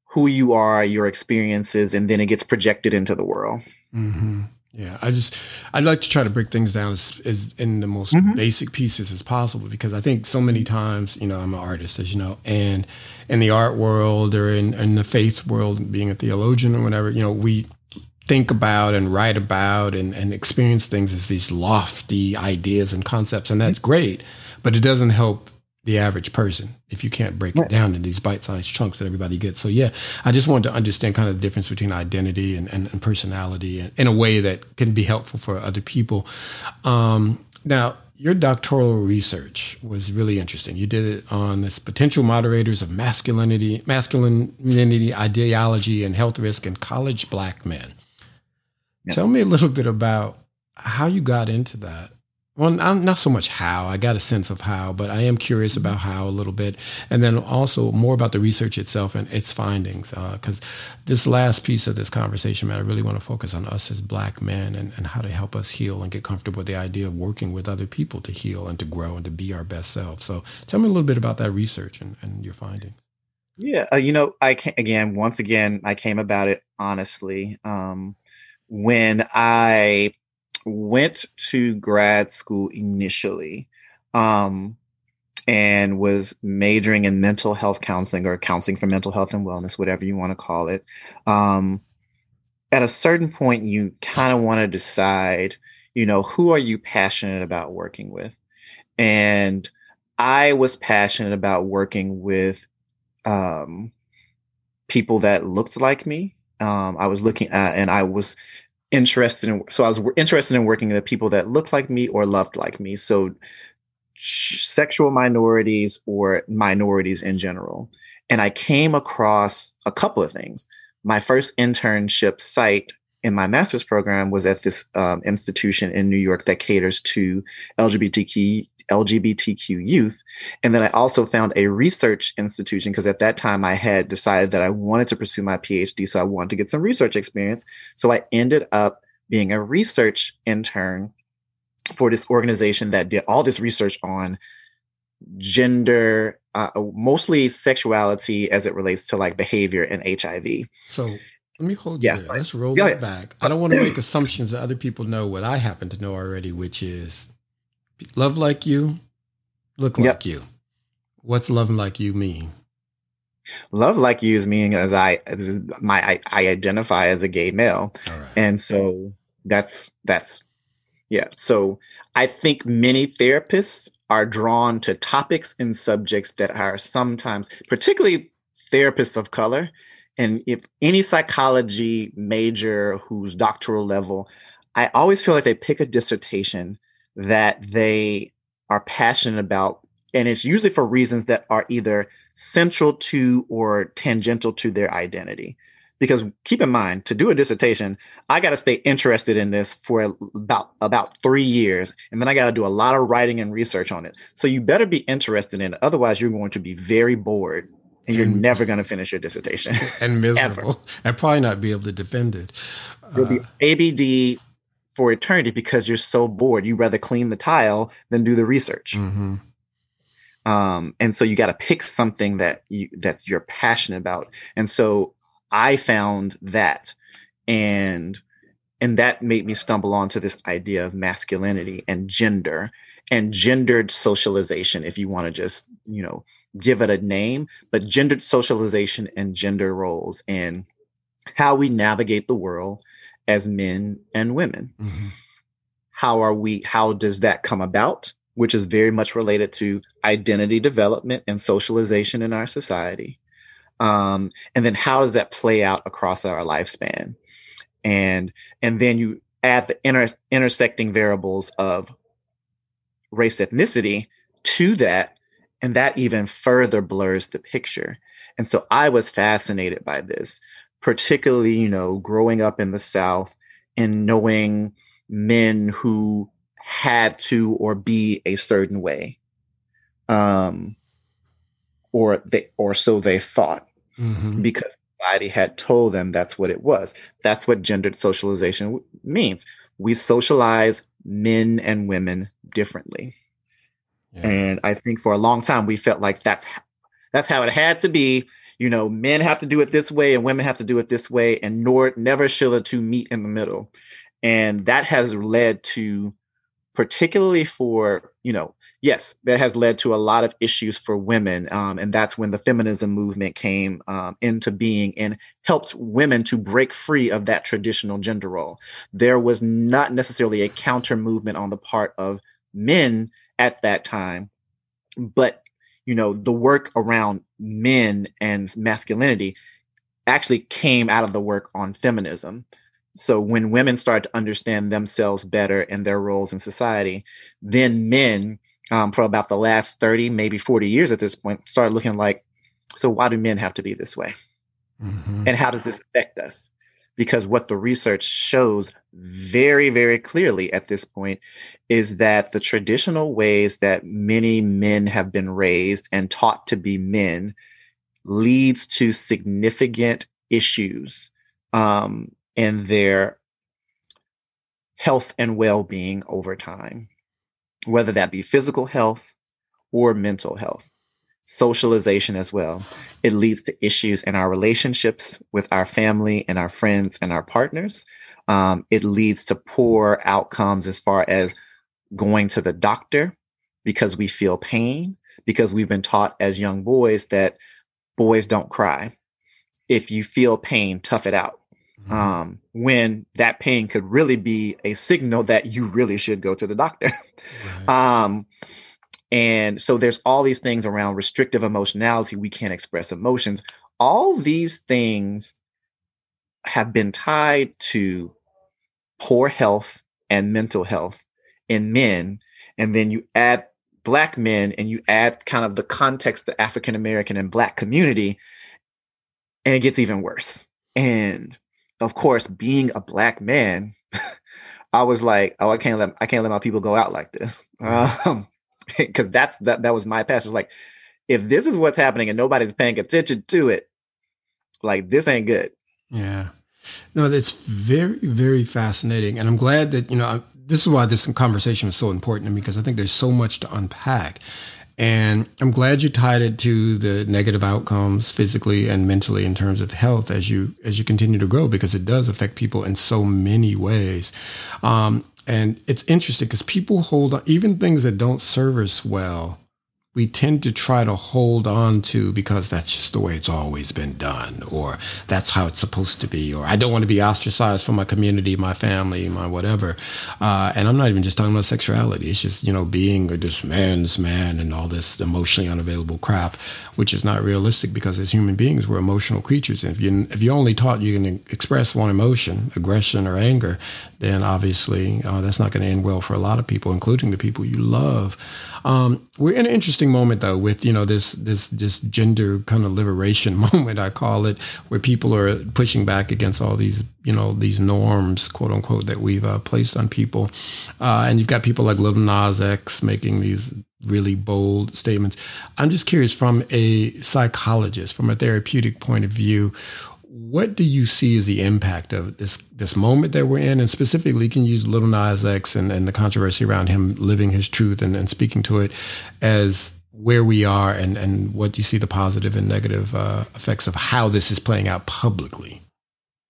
who you are, your experiences, and then it gets projected into the world. Mm-hmm. Yeah, I just I'd like to try to break things down as, as in the most mm-hmm. basic pieces as possible because I think so many times, you know, I'm an artist, as you know, and in the art world or in, in the faith world, being a theologian or whatever, you know, we think about and write about and, and experience things as these lofty ideas and concepts, and that's great, but it doesn't help the average person if you can't break right. it down in these bite-sized chunks that everybody gets. So yeah, I just wanted to understand kind of the difference between identity and, and, and personality in, in, a way that can be helpful for other people. Um, now, your doctoral research was really interesting. You did it on this potential moderators of masculinity, masculinity ideology and health risk in college black men. Yeah. Tell me a little bit about how you got into that well, I'm not so much how. I got a sense of how, but I am curious about how a little bit, and then also more about the research itself and its findings. Because uh, this last piece of this conversation, man, I really want to focus on us as Black men and, and how to help us heal and get comfortable with the idea of working with other people to heal and to grow and to be our best self. So, tell me a little bit about that research and, and your findings. Yeah, uh, you know, I can again, once again, I came about it honestly. Um, when I went to grad school initially um, and was majoring in mental health counseling or counseling for mental health and wellness, whatever you want to call it. Um, at a certain point, you kind of want to decide, you know, who are you passionate about working with? And I was passionate about working with um, people that looked like me. Um, I was looking at, and I was interested in so i was interested in working with people that looked like me or loved like me. So sexual minorities or minorities in general. And i came across a couple of things. My first internship site in my master's program was at this um, institution in new york that caters to lgbtq LGBTQ youth. And then I also found a research institution because at that time I had decided that I wanted to pursue my PhD. So I wanted to get some research experience. So I ended up being a research intern for this organization that did all this research on gender, uh, mostly sexuality as it relates to like behavior and HIV. So let me hold you yeah. there. Let's roll that back. I don't want to make assumptions that other people know what I happen to know already, which is love like you, look like yep. you. What's love like you mean? Love like you is meaning as I as my I, I identify as a gay male, and so that's that's yeah. So I think many therapists are drawn to topics and subjects that are sometimes, particularly therapists of color, and if any psychology major who's doctoral level, I always feel like they pick a dissertation that they are passionate about. And it's usually for reasons that are either central to or tangential to their identity. Because keep in mind, to do a dissertation, I got to stay interested in this for about about three years, and then I got to do a lot of writing and research on it. So you better be interested in it, otherwise you're going to be very bored and you're and, never going to finish your dissertation and miserable and probably not be able to defend it. You'll be uh, ABD for eternity because you're so bored. You rather clean the tile than do the research. Mm-hmm. Um, and so you got to pick something that you that you're passionate about. And so I found that, and and that made me stumble onto this idea of masculinity and gender and gendered socialization. If you want to just you know give it a name, but gendered socialization and gender roles and how we navigate the world as men and women. Mm-hmm. How are we, how does that come about? Which is very much related to identity development and socialization in our society. Um, and then how does that play out across our lifespan? And and then you add the inter- intersecting variables of race ethnicity to that and that even further blurs the picture. And so I was fascinated by this, particularly, you know, growing up in the South and knowing men who had to or be a certain way. Um, or they or so they thought mm-hmm. because society had told them that's what it was. That's what gendered socialization means. We socialize men and women differently. And I think for a long time we felt like that's that's how it had to be. You know, men have to do it this way and women have to do it this way, and nor never shall the two meet in the middle. And that has led to, particularly for you know, yes, that has led to a lot of issues for women. Um, and that's when the feminism movement came um, into being and helped women to break free of that traditional gender role. There was not necessarily a counter movement on the part of men at that time. But, you know, the work around men and masculinity actually came out of the work on feminism. So when women started to understand themselves better and their roles in society, then men, um, for about the last 30, maybe 40 years at this point, started looking like, so why do men have to be this way? Mm-hmm. And how does this affect us? Because what the research shows very, very clearly at this point is that the traditional ways that many men have been raised and taught to be men leads to significant issues um, in their health and well-being over time, whether that be physical health or mental health socialization as well. It leads to issues in our relationships with our family and our friends and our partners. Um, it leads to poor outcomes as far as going to the doctor because we feel pain, because we've been taught as young boys that boys don't cry. If you feel pain, tough it out. Mm-hmm. Um, when that pain could really be a signal that you really should go to the doctor. Right. um, and so there's all these things around restrictive emotionality. We can't express emotions. All these things have been tied to poor health and mental health in men. And then you add black men and you add kind of the context, the African American and black community, and it gets even worse. And of course, being a black man, I was like, oh, I can't let I can't let my people go out like this. Um, because that's that that was my passion. Like if this is what's happening and nobody's paying attention to it, like this ain't good. Yeah. No, that's very, very fascinating. And I'm glad that, you know, this is why this conversation is so important to me because I think there's so much to unpack. And I'm glad you tied it to the negative outcomes physically and mentally in terms of health as you as you continue to grow because it does affect people in so many ways. Um, and it's interesting because people hold on, even things that don't serve us well we tend to try to hold on to because that's just the way it's always been done, or that's how it's supposed to be, or I don't want to be ostracized from my community, my family, my whatever. Uh, and I'm not even just talking about sexuality. It's just, you know, being this man's man and all this emotionally unavailable crap, which is not realistic because as human beings, we're emotional creatures. And if you, if you only taught you can express one emotion, aggression or anger, then obviously uh, that's not going to end well for a lot of people, including the people you love. Um, we're in an interesting moment though, with you know this this this gender kind of liberation moment, I call it, where people are pushing back against all these you know these norms, quote unquote, that we've uh, placed on people, uh, and you've got people like Lil Nas X making these really bold statements. I'm just curious, from a psychologist, from a therapeutic point of view, what do you see as the impact of this this moment that we're in, and specifically, can use Little Nas X and, and the controversy around him living his truth and, and speaking to it as where we are, and and what do you see the positive and negative uh, effects of how this is playing out publicly?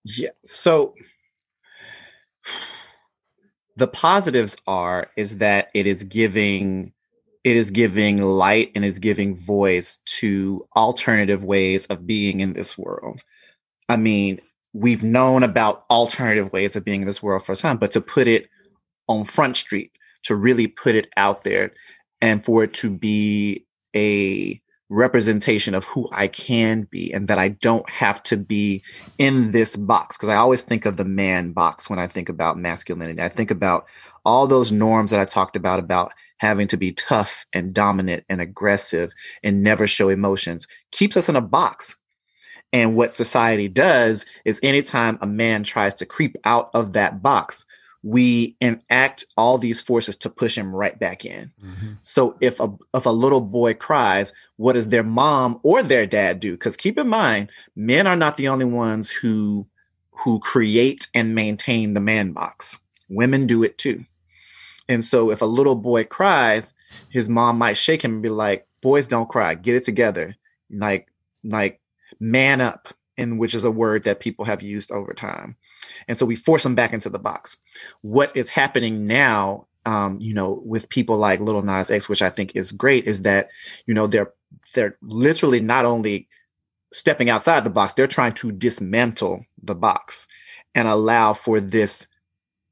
Yeah. So the positives are is that it is giving it is giving light and is giving voice to alternative ways of being in this world I mean, we've known about alternative ways of being in this world for some, but to put it on Front Street, to really put it out there, and for it to be a representation of who I can be and that I don't have to be in this box. Because I always think of the man box when I think about masculinity. I think about all those norms that I talked about, about having to be tough and dominant and aggressive and never show emotions, keeps us in a box and what society does is anytime a man tries to creep out of that box, we enact all these forces to push him right back in. Mm-hmm. So if a if a little boy cries, what does their mom or their dad do? Because keep in mind, men are not the only ones who who create and maintain the man box. Women do it too. And so if a little boy cries, his mom might shake him and be like, "Boys don't cry. Get it together." Like like man up, in which is a word that people have used over time. And so we force them back into the box. What is happening now, um, you know, with people like Little Nas X, which I think is great, is that, you know, they're they're literally not only stepping outside the box, they're trying to dismantle the box and allow for this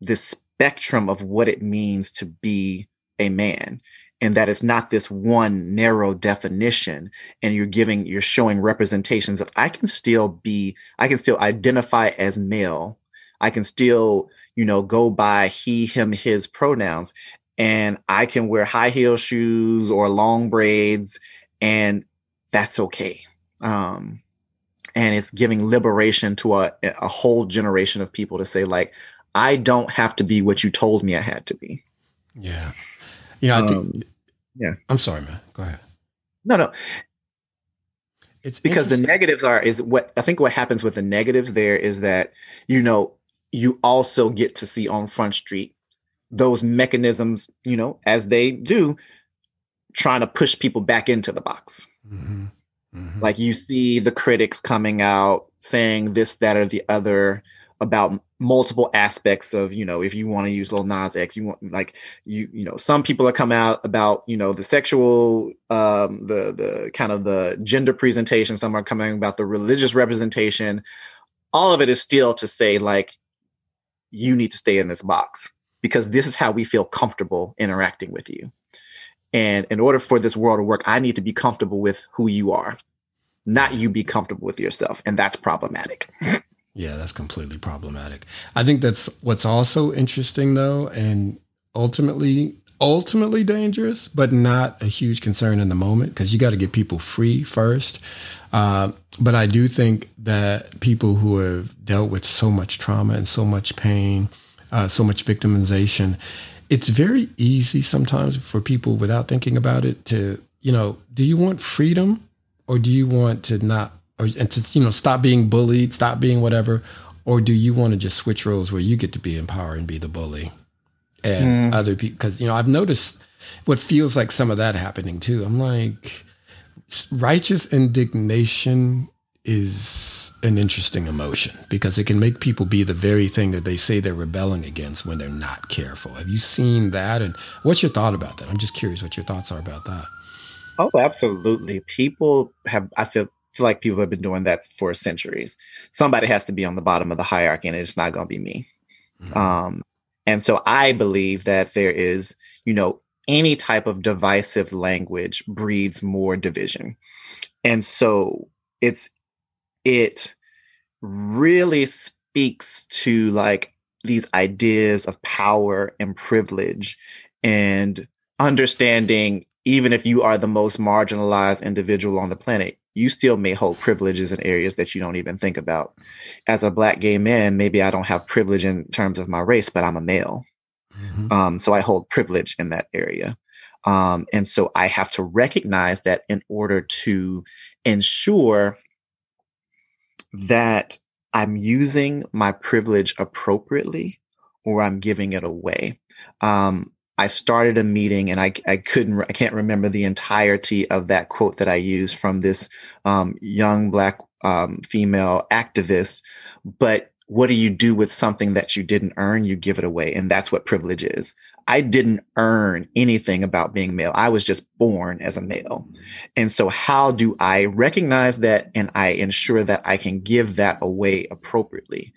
this spectrum of what it means to be a man and that it's not this one narrow definition and you're giving you're showing representations of i can still be i can still identify as male. I can still you know go by he him his pronouns and i can wear high heel shoes or long braids and that's okay. Um and it's giving liberation to a, a whole generation of people to say like i don't have to be what you told me i had to be. Yeah you know, I think, um, yeah. I'm sorry, man. Go ahead. No, no. It's because the negatives are is what I think what happens with the negatives there is that you know you also get to see on Front Street those mechanisms, you know, as they do, trying to push people back into the box. Mm-hmm. Mm-hmm. Like you see the critics coming out saying this, that, or the other about multiple aspects of you know if you want to use little Nas X, you want like you you know some people are come out about you know the sexual um the the kind of the gender presentation. Some are coming about the religious representation. All of it is still to say like you need to stay in this box because this is how we feel comfortable interacting with you. And in order for this world to work, I need to be comfortable with who you are, not you be comfortable with yourself. And that's problematic. Yeah, that's completely problematic. I think that's what's also interesting though, and ultimately ultimately dangerous, but not a huge concern in the moment because you got to get people free first. Uh, but I do think that people who have dealt with so much trauma and so much pain, uh, so much victimization, it's very easy sometimes for people without thinking about it to, you know, do you want freedom or do you want to not, or and to, you know, stop being bullied, stop being whatever, or do you want to just switch roles where you get to be in power and be the bully and mm. other people? Because, you know, I've noticed what feels like some of that happening too. I'm like, righteous indignation is an interesting emotion because it can make people be the very thing that they say they're rebelling against when they're not careful. Have you seen that? And what's your thought about that? I'm just curious what your thoughts are about that. Oh, absolutely. People have, I feel, feel like people have been doing that for centuries. Somebody has to be on the bottom of the hierarchy, and it's not going to be me. Mm-hmm. Um, and so I believe that there is, you know, any type of divisive language breeds more division. And so it's it really speaks to like these ideas of power and privilege and understanding even if you are the most marginalized individual on the planet you still may hold privileges in areas that you don't even think about as a black gay man maybe i don't have privilege in terms of my race but i'm a male mm-hmm. um, so i hold privilege in that area um, and so i have to recognize that in order to ensure that I'm using my privilege appropriately or I'm giving it away. Um, I started a meeting and I, I couldn't, I can't remember the entirety of that quote that I used from this um, young black um, female activist. But what do you do with something that you didn't earn? You give it away. And that's what privilege is. I didn't earn anything about being male. I was just born as a male. And so how do I recognize that and I ensure that I can give that away appropriately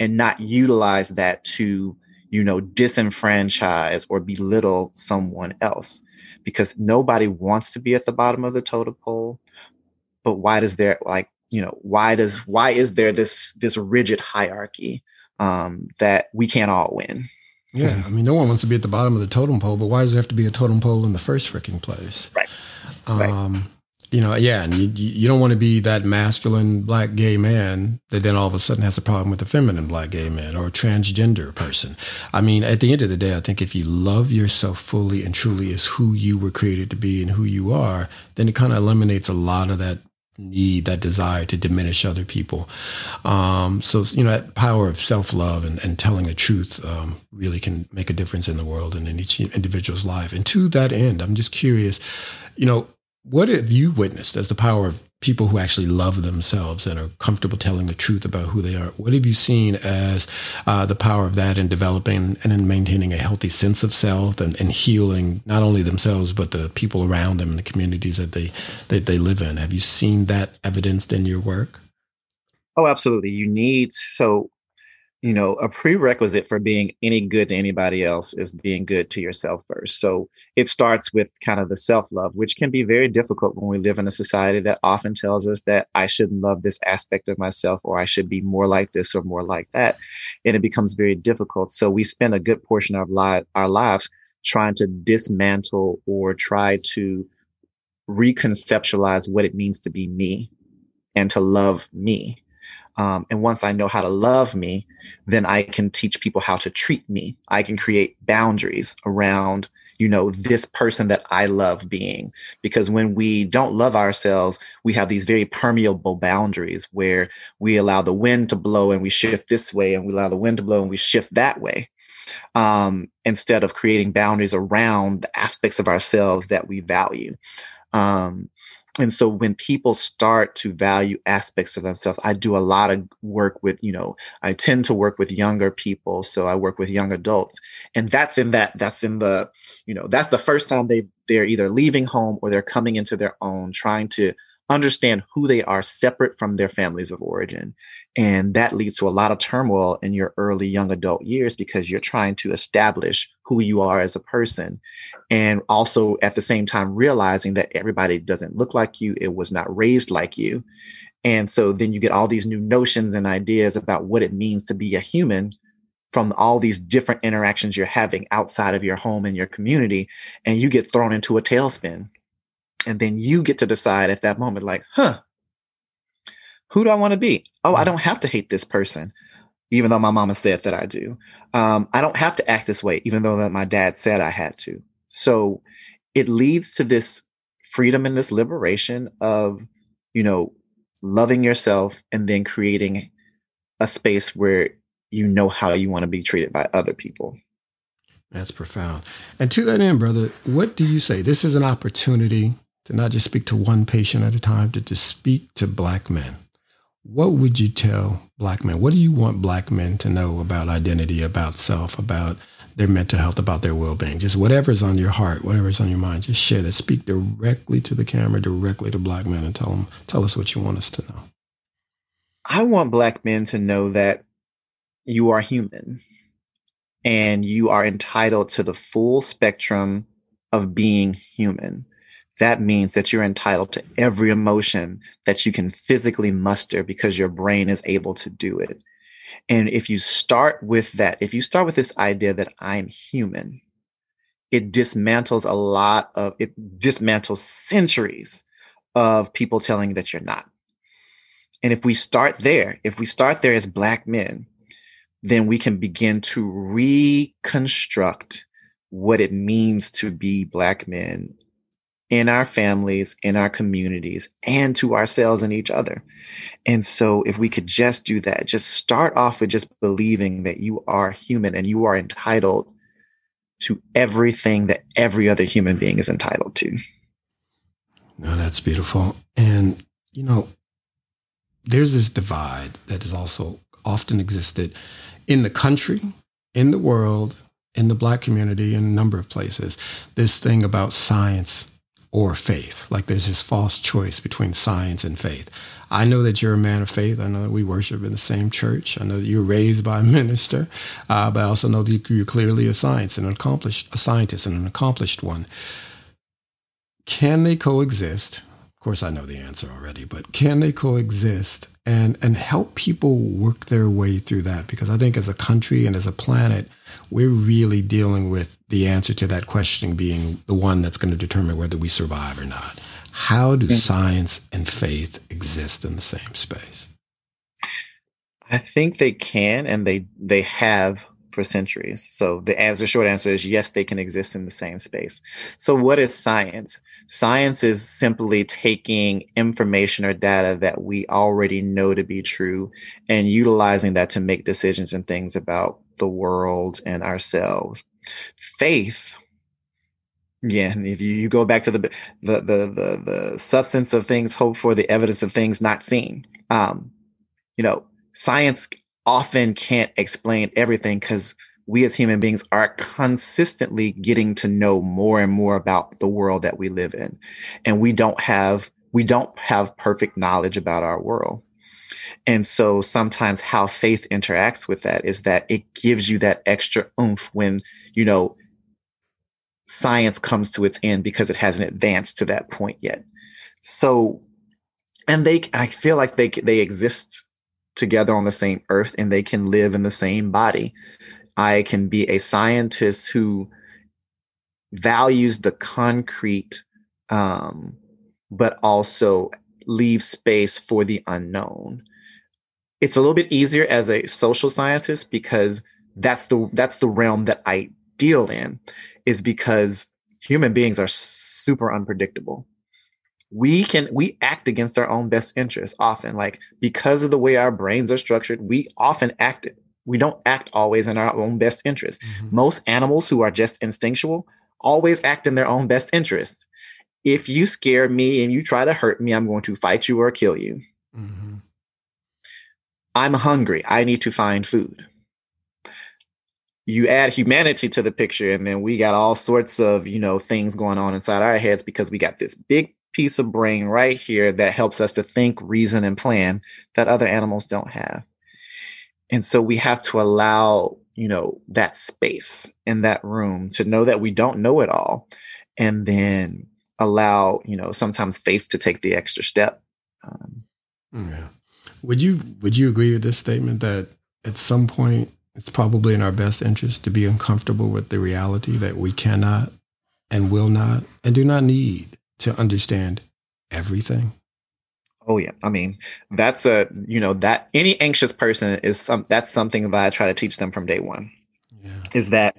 and not utilize that to, you know, disenfranchise or belittle someone else? Because nobody wants to be at the bottom of the totem pole. But why does there like, you know, why does why is there this this rigid hierarchy um, that we can't all win? Yeah, I mean, no one wants to be at the bottom of the totem pole, but why does there have to be a totem pole in the first freaking place? Right. Um, right. You know, yeah, and you, you don't want to be that masculine black gay man that then all of a sudden has a problem with a feminine black gay man or a transgender person. I mean, at the end of the day, I think if you love yourself fully and truly as who you were created to be and who you are, then it kind of eliminates a lot of that need, that desire to diminish other people. Um, so, you know, that power of self love and, and, telling the truth um, really can make a difference in the world and in each individual's life. And to that end, I'm just curious, you know, what have you witnessed as the power of people who actually love themselves and are comfortable telling the truth about who they are. What have you seen as uh, the power of that in developing and in maintaining a healthy sense of self and, and, healing not only themselves but the people around them and the communities that they that they live in? Have you seen that evidenced in your work? Oh, absolutely. You need so you know, a prerequisite for being any good to anybody else is being good to yourself first. So it starts with kind of the self love, which can be very difficult when we live in a society that often tells us that I shouldn't love this aspect of myself or I should be more like this or more like that. And it becomes very difficult. So we spend a good portion of li- our lives trying to dismantle or try to reconceptualize what it means to be me and to love me um, and once I know how to love me, then I can teach people how to treat me. I can create boundaries around, you know, this person that I love being. Because when we don't love ourselves, we have these very permeable boundaries where we allow the wind to blow and we shift this way, and we allow the wind to blow and we shift that way. Um, instead of creating boundaries around the aspects of ourselves that we value. Um, and so when people start to value aspects of themselves i do a lot of work with you know i tend to work with younger people so i work with young adults. And that's in that that's in the you know that's the first time they they're either leaving home or they're coming into their own trying to understand who they are separate from their families of origin. And that leads to a lot of turmoil in your early young adult years because you're trying to establish who you are as a person. And also at the same time, realizing that everybody doesn't look like you, it was not raised like you. And so then you get all these new notions and ideas about what it means to be a human from all these different interactions you're having outside of your home and your community. And you get thrown into a tailspin. And then you get to decide at that moment, like, huh, who do I want to be? Oh, I mm. don't have to hate this person. Even though my mama said that I do. Um, I don't have to act this way, even though that my dad said I had to. So it leads to this freedom and this liberation of, you know, loving yourself and then creating a space where you know how you want to be treated by other people. That's profound. And to that end, brother, what do you say? This is an opportunity to not just speak to one patient at a time, to, to speak to black men. What would you tell black men? What do you want black men to know about identity, about self, about their mental health, about their well-being? Just whatever's on your heart, whatever's on your mind, just share that. Speak directly to the camera, directly to black men and tell them, tell us what you want us to know. I want black men to know that you are human and you are entitled to the full spectrum of being human. That means that you're entitled to every emotion that you can physically muster because your brain is able to do it. And if you start with that, if you start with this idea that I'm human, it dismantles a lot of, it dismantles centuries of people telling you that you're not. And if we start there, if we start there as Black men, then we can begin to reconstruct what it means to be Black men in our families, in our communities, and to ourselves and each other. And so, if we could just do that, just start off with just believing that you are human and you are entitled to everything that every other human being is entitled to. No, that's beautiful. And, you know, there's this divide that has also often existed in the country, in the world, in the black community, in a number of places, this thing about science or faith. Like there's this false choice between science and faith. I know that you're a man of faith. I know that we worship in the same church. I know that you're raised by a minister, uh, but I also know that you're clearly a science and an accomplished a scientist and an accomplished one. Can they coexist? Of course, I know the answer already, but can they coexist and and help people work their way through that because I think as a country and as a planet, we're really dealing with the answer to that question being the one that's going to determine whether we survive or not. How do mm. science and faith exist in the same space? I think they can and they they have for centuries. So the answer, short answer is yes, they can exist in the same space. So what is science? Science is simply taking information or data that we already know to be true and utilizing that to make decisions and things about the world and ourselves. Faith, again, if you, you go back to the, the the the the substance of things hoped for, the evidence of things not seen. Um, you know, science often can't explain everything because we as human beings are consistently getting to know more and more about the world that we live in. And we don't have we don't have perfect knowledge about our world. And so sometimes how faith interacts with that is that it gives you that extra oomph when you know science comes to its end because it hasn't advanced to that point yet. So and they i feel like they they exist together on the same earth and they can live in the same body. I can be a scientist who values the concrete, um, but also leaves space for the unknown. It's a little bit easier as a social scientist because that's the that's the realm that I deal in, is because human beings are super unpredictable we can we act against our own best interests often like because of the way our brains are structured we often act it we don't act always in our own best interest mm-hmm. most animals who are just instinctual always act in their own best interest if you scare me and you try to hurt me i'm going to fight you or kill you mm-hmm. i'm hungry i need to find food you add humanity to the picture and then we got all sorts of you know things going on inside our heads because we got this big piece of brain right here that helps us to think, reason, and plan that other animals don't have. And so we have to allow, you know, that space in that room to know that we don't know it all. And then allow, you know, sometimes faith to take the extra step. Um, yeah. Would you would you agree with this statement that at some point it's probably in our best interest to be uncomfortable with the reality that we cannot and will not and do not need to understand everything? Oh yeah, I mean that's a you know that any anxious person is some that's something that I try to teach them from day one. Yeah. Is that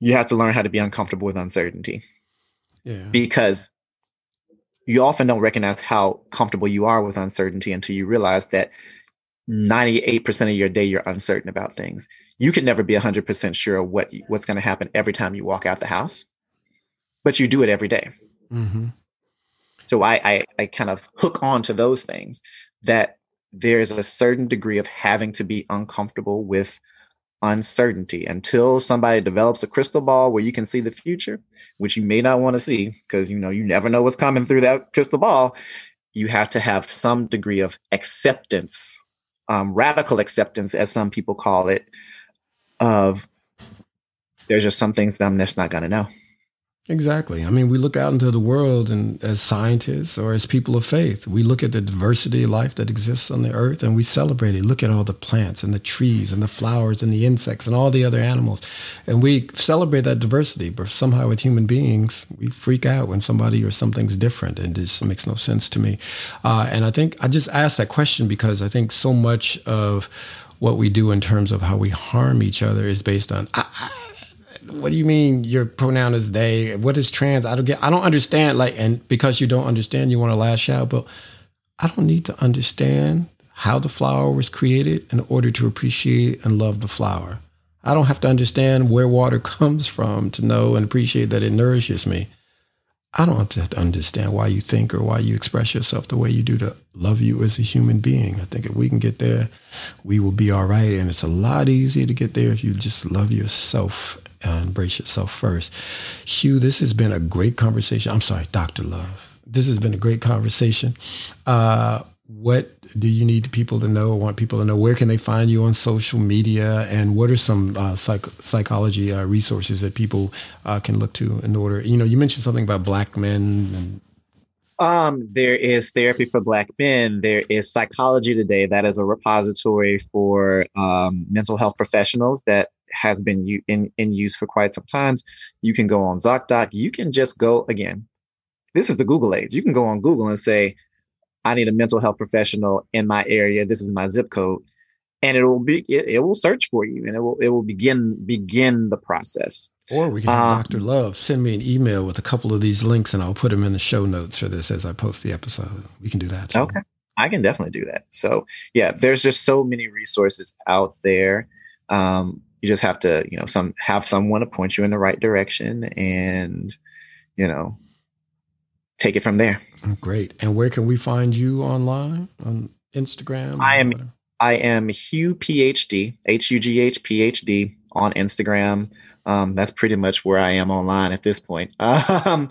you have to learn how to be uncomfortable with uncertainty. Yeah. Because you often don't recognize how comfortable you are with uncertainty until you realize that 98% of your day you're uncertain about things. You can never be 100% sure what what's going to happen every time you walk out the house, but you do it every day. Mm-hmm. So I, I, I kind of hook on to those things that there's a certain degree of having to be uncomfortable with uncertainty until somebody develops a crystal ball where you can see the future, which you may not want to see because you know you never know what's coming through that crystal ball. You have to have some degree of acceptance, um, radical acceptance, as some people call it, of there's just some things that I'm just not going to know. Exactly. I mean, we look out into the world and as scientists or as people of faith, we look at the diversity of life that exists on the earth and we celebrate it. Look at all the plants and the trees and the flowers and the insects and all the other animals. And we celebrate that diversity. But somehow with human beings, we freak out when somebody or something's different. And this makes no sense to me. Uh, and I think I just asked that question because I think so much of what we do in terms of how we harm each other is based on, what do you mean your pronoun is they? What is trans? I don't get. I don't understand. Like, and because you don't understand, you want to lash out. But I don't need to understand how the flower was created in order to appreciate and love the flower. I don't have to understand where water comes from to know and appreciate that it nourishes me. I don't have to understand why you think or why you express yourself the way you do to love you as a human being. I think if we can get there, we will be all right. And it's a lot easier to get there if you just love yourself uh, embrace yourself first. Hugh, this has been a great conversation. I'm sorry, Dr. Love. This has been a great conversation. Uh, what do you need people to know or want people to know? Where can they find you on social media? And what are some uh, psych- psychology uh, resources that people uh, can look to in order? You know, you mentioned something about black men and um, there is therapy for Black men. There is Psychology Today. That is a repository for um, mental health professionals that has been in, in use for quite some times. You can go on ZocDoc. You can just go again. This is the Google age. You can go on Google and say, I need a mental health professional in my area. This is my zip code. And it will be it, it will search for you and it will it will begin begin the process. Or we can have um, Dr. Love send me an email with a couple of these links and I'll put them in the show notes for this as I post the episode. We can do that. Too. Okay. I can definitely do that. So yeah, there's just so many resources out there. Um, you just have to, you know, some have someone to point you in the right direction and, you know, take it from there. Great. And where can we find you online on Instagram? I am I am Hugh PhD, H U G H PhD on Instagram. Um, that's pretty much where I am online at this point. Um,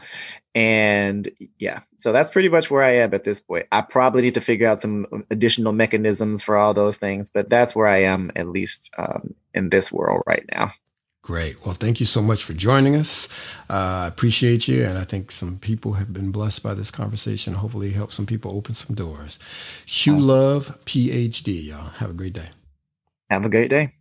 and yeah, so that's pretty much where I am at this point. I probably need to figure out some additional mechanisms for all those things, but that's where I am at least um, in this world right now. Great. Well, thank you so much for joining us. Uh, I appreciate you. And I think some people have been blessed by this conversation. Hopefully, help some people open some doors. Hugh Love, PhD, y'all. Have a great day. Have a great day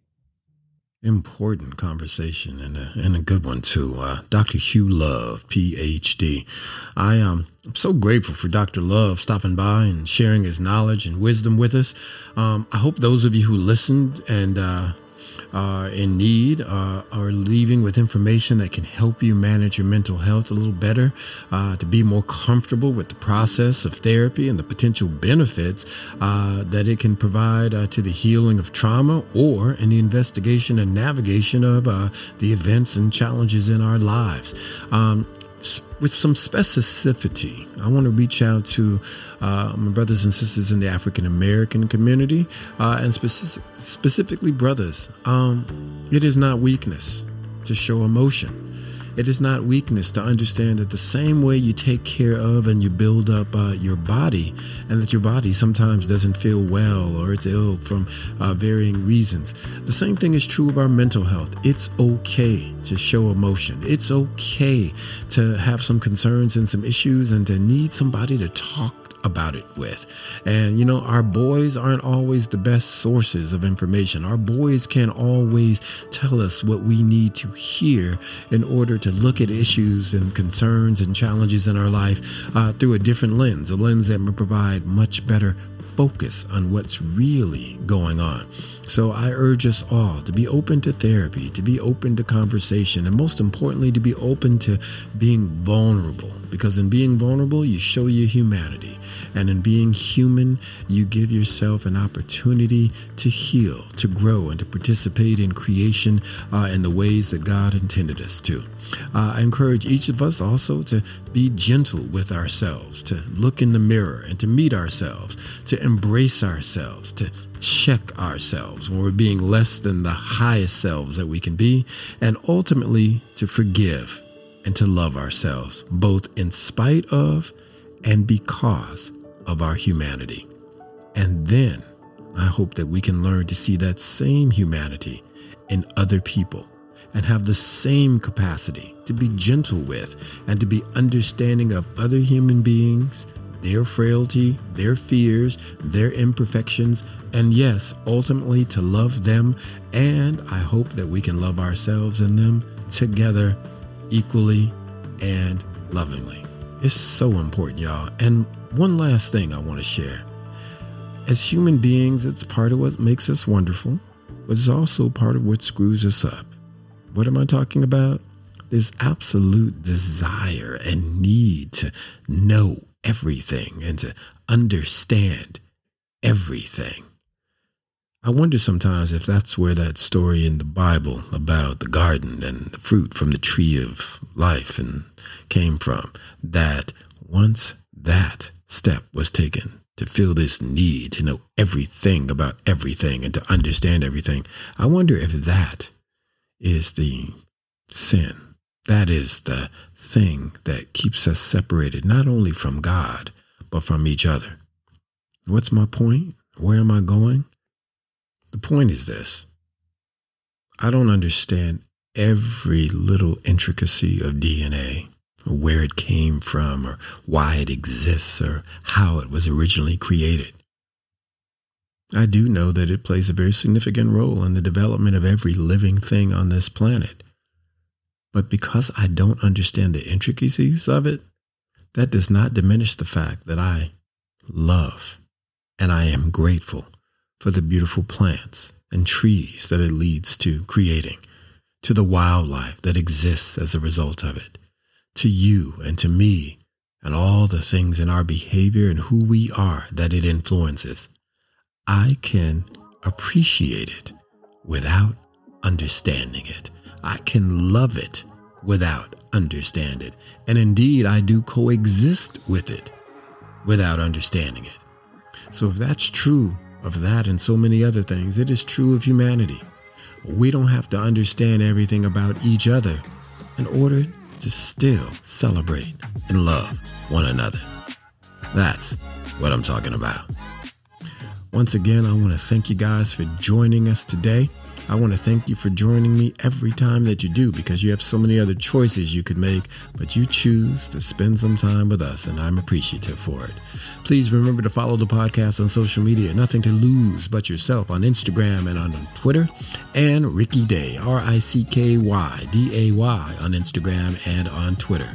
important conversation and a, and a good one too. Uh, Dr. Hugh Love, PhD. I am um, so grateful for Dr. Love stopping by and sharing his knowledge and wisdom with us. Um, I hope those of you who listened and uh, are in need uh, are leaving with information that can help you manage your mental health a little better, uh, to be more comfortable with the process of therapy and the potential benefits uh, that it can provide uh, to the healing of trauma or in the investigation and navigation of uh, the events and challenges in our lives. Um, with some specificity. I want to reach out to uh, my brothers and sisters in the African American community uh, and speci- specifically brothers. Um, it is not weakness to show emotion. It is not weakness to understand that the same way you take care of and you build up uh, your body, and that your body sometimes doesn't feel well or it's ill from uh, varying reasons, the same thing is true of our mental health. It's okay to show emotion. It's okay to have some concerns and some issues and to need somebody to talk about it with. And you know, our boys aren't always the best sources of information. Our boys can't always tell us what we need to hear in order to look at issues and concerns and challenges in our life uh, through a different lens, a lens that will provide much better focus on what's really going on. So I urge us all to be open to therapy, to be open to conversation, and most importantly, to be open to being vulnerable. Because in being vulnerable, you show your humanity. And in being human, you give yourself an opportunity to heal, to grow, and to participate in creation uh, in the ways that God intended us to. Uh, I encourage each of us also to be gentle with ourselves, to look in the mirror and to meet ourselves, to embrace ourselves, to check ourselves when we're being less than the highest selves that we can be, and ultimately to forgive and to love ourselves, both in spite of and because of our humanity. And then I hope that we can learn to see that same humanity in other people and have the same capacity to be gentle with and to be understanding of other human beings, their frailty, their fears, their imperfections, and yes, ultimately to love them. And I hope that we can love ourselves and them together equally and lovingly. It's so important, y'all. And one last thing I want to share. As human beings, it's part of what makes us wonderful, but it's also part of what screws us up. What am I talking about? This absolute desire and need to know everything and to understand everything. I wonder sometimes if that's where that story in the Bible about the garden and the fruit from the tree of life and came from. That once that step was taken to feel this need to know everything about everything and to understand everything, I wonder if that is the sin. That is the thing that keeps us separated, not only from God, but from each other. What's my point? Where am I going? The point is this I don't understand every little intricacy of DNA, where it came from, or why it exists, or how it was originally created. I do know that it plays a very significant role in the development of every living thing on this planet. But because I don't understand the intricacies of it, that does not diminish the fact that I love and I am grateful for the beautiful plants and trees that it leads to creating, to the wildlife that exists as a result of it, to you and to me, and all the things in our behavior and who we are that it influences. I can appreciate it without understanding it. I can love it without understand it. And indeed, I do coexist with it without understanding it. So if that's true of that and so many other things, it is true of humanity. We don't have to understand everything about each other in order to still celebrate and love one another. That's what I'm talking about. Once again, I want to thank you guys for joining us today. I want to thank you for joining me every time that you do because you have so many other choices you could make, but you choose to spend some time with us, and I'm appreciative for it. Please remember to follow the podcast on social media, Nothing to Lose But Yourself on Instagram and on Twitter, and Ricky Day, R I C K Y D A Y on Instagram and on Twitter.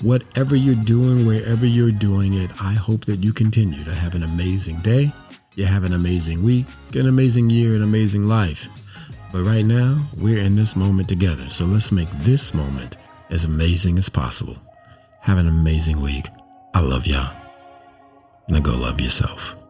Whatever you're doing, wherever you're doing it, I hope that you continue to have an amazing day you have an amazing week, an amazing year, an amazing life. But right now, we're in this moment together. So let's make this moment as amazing as possible. Have an amazing week. I love y'all. Now go love yourself.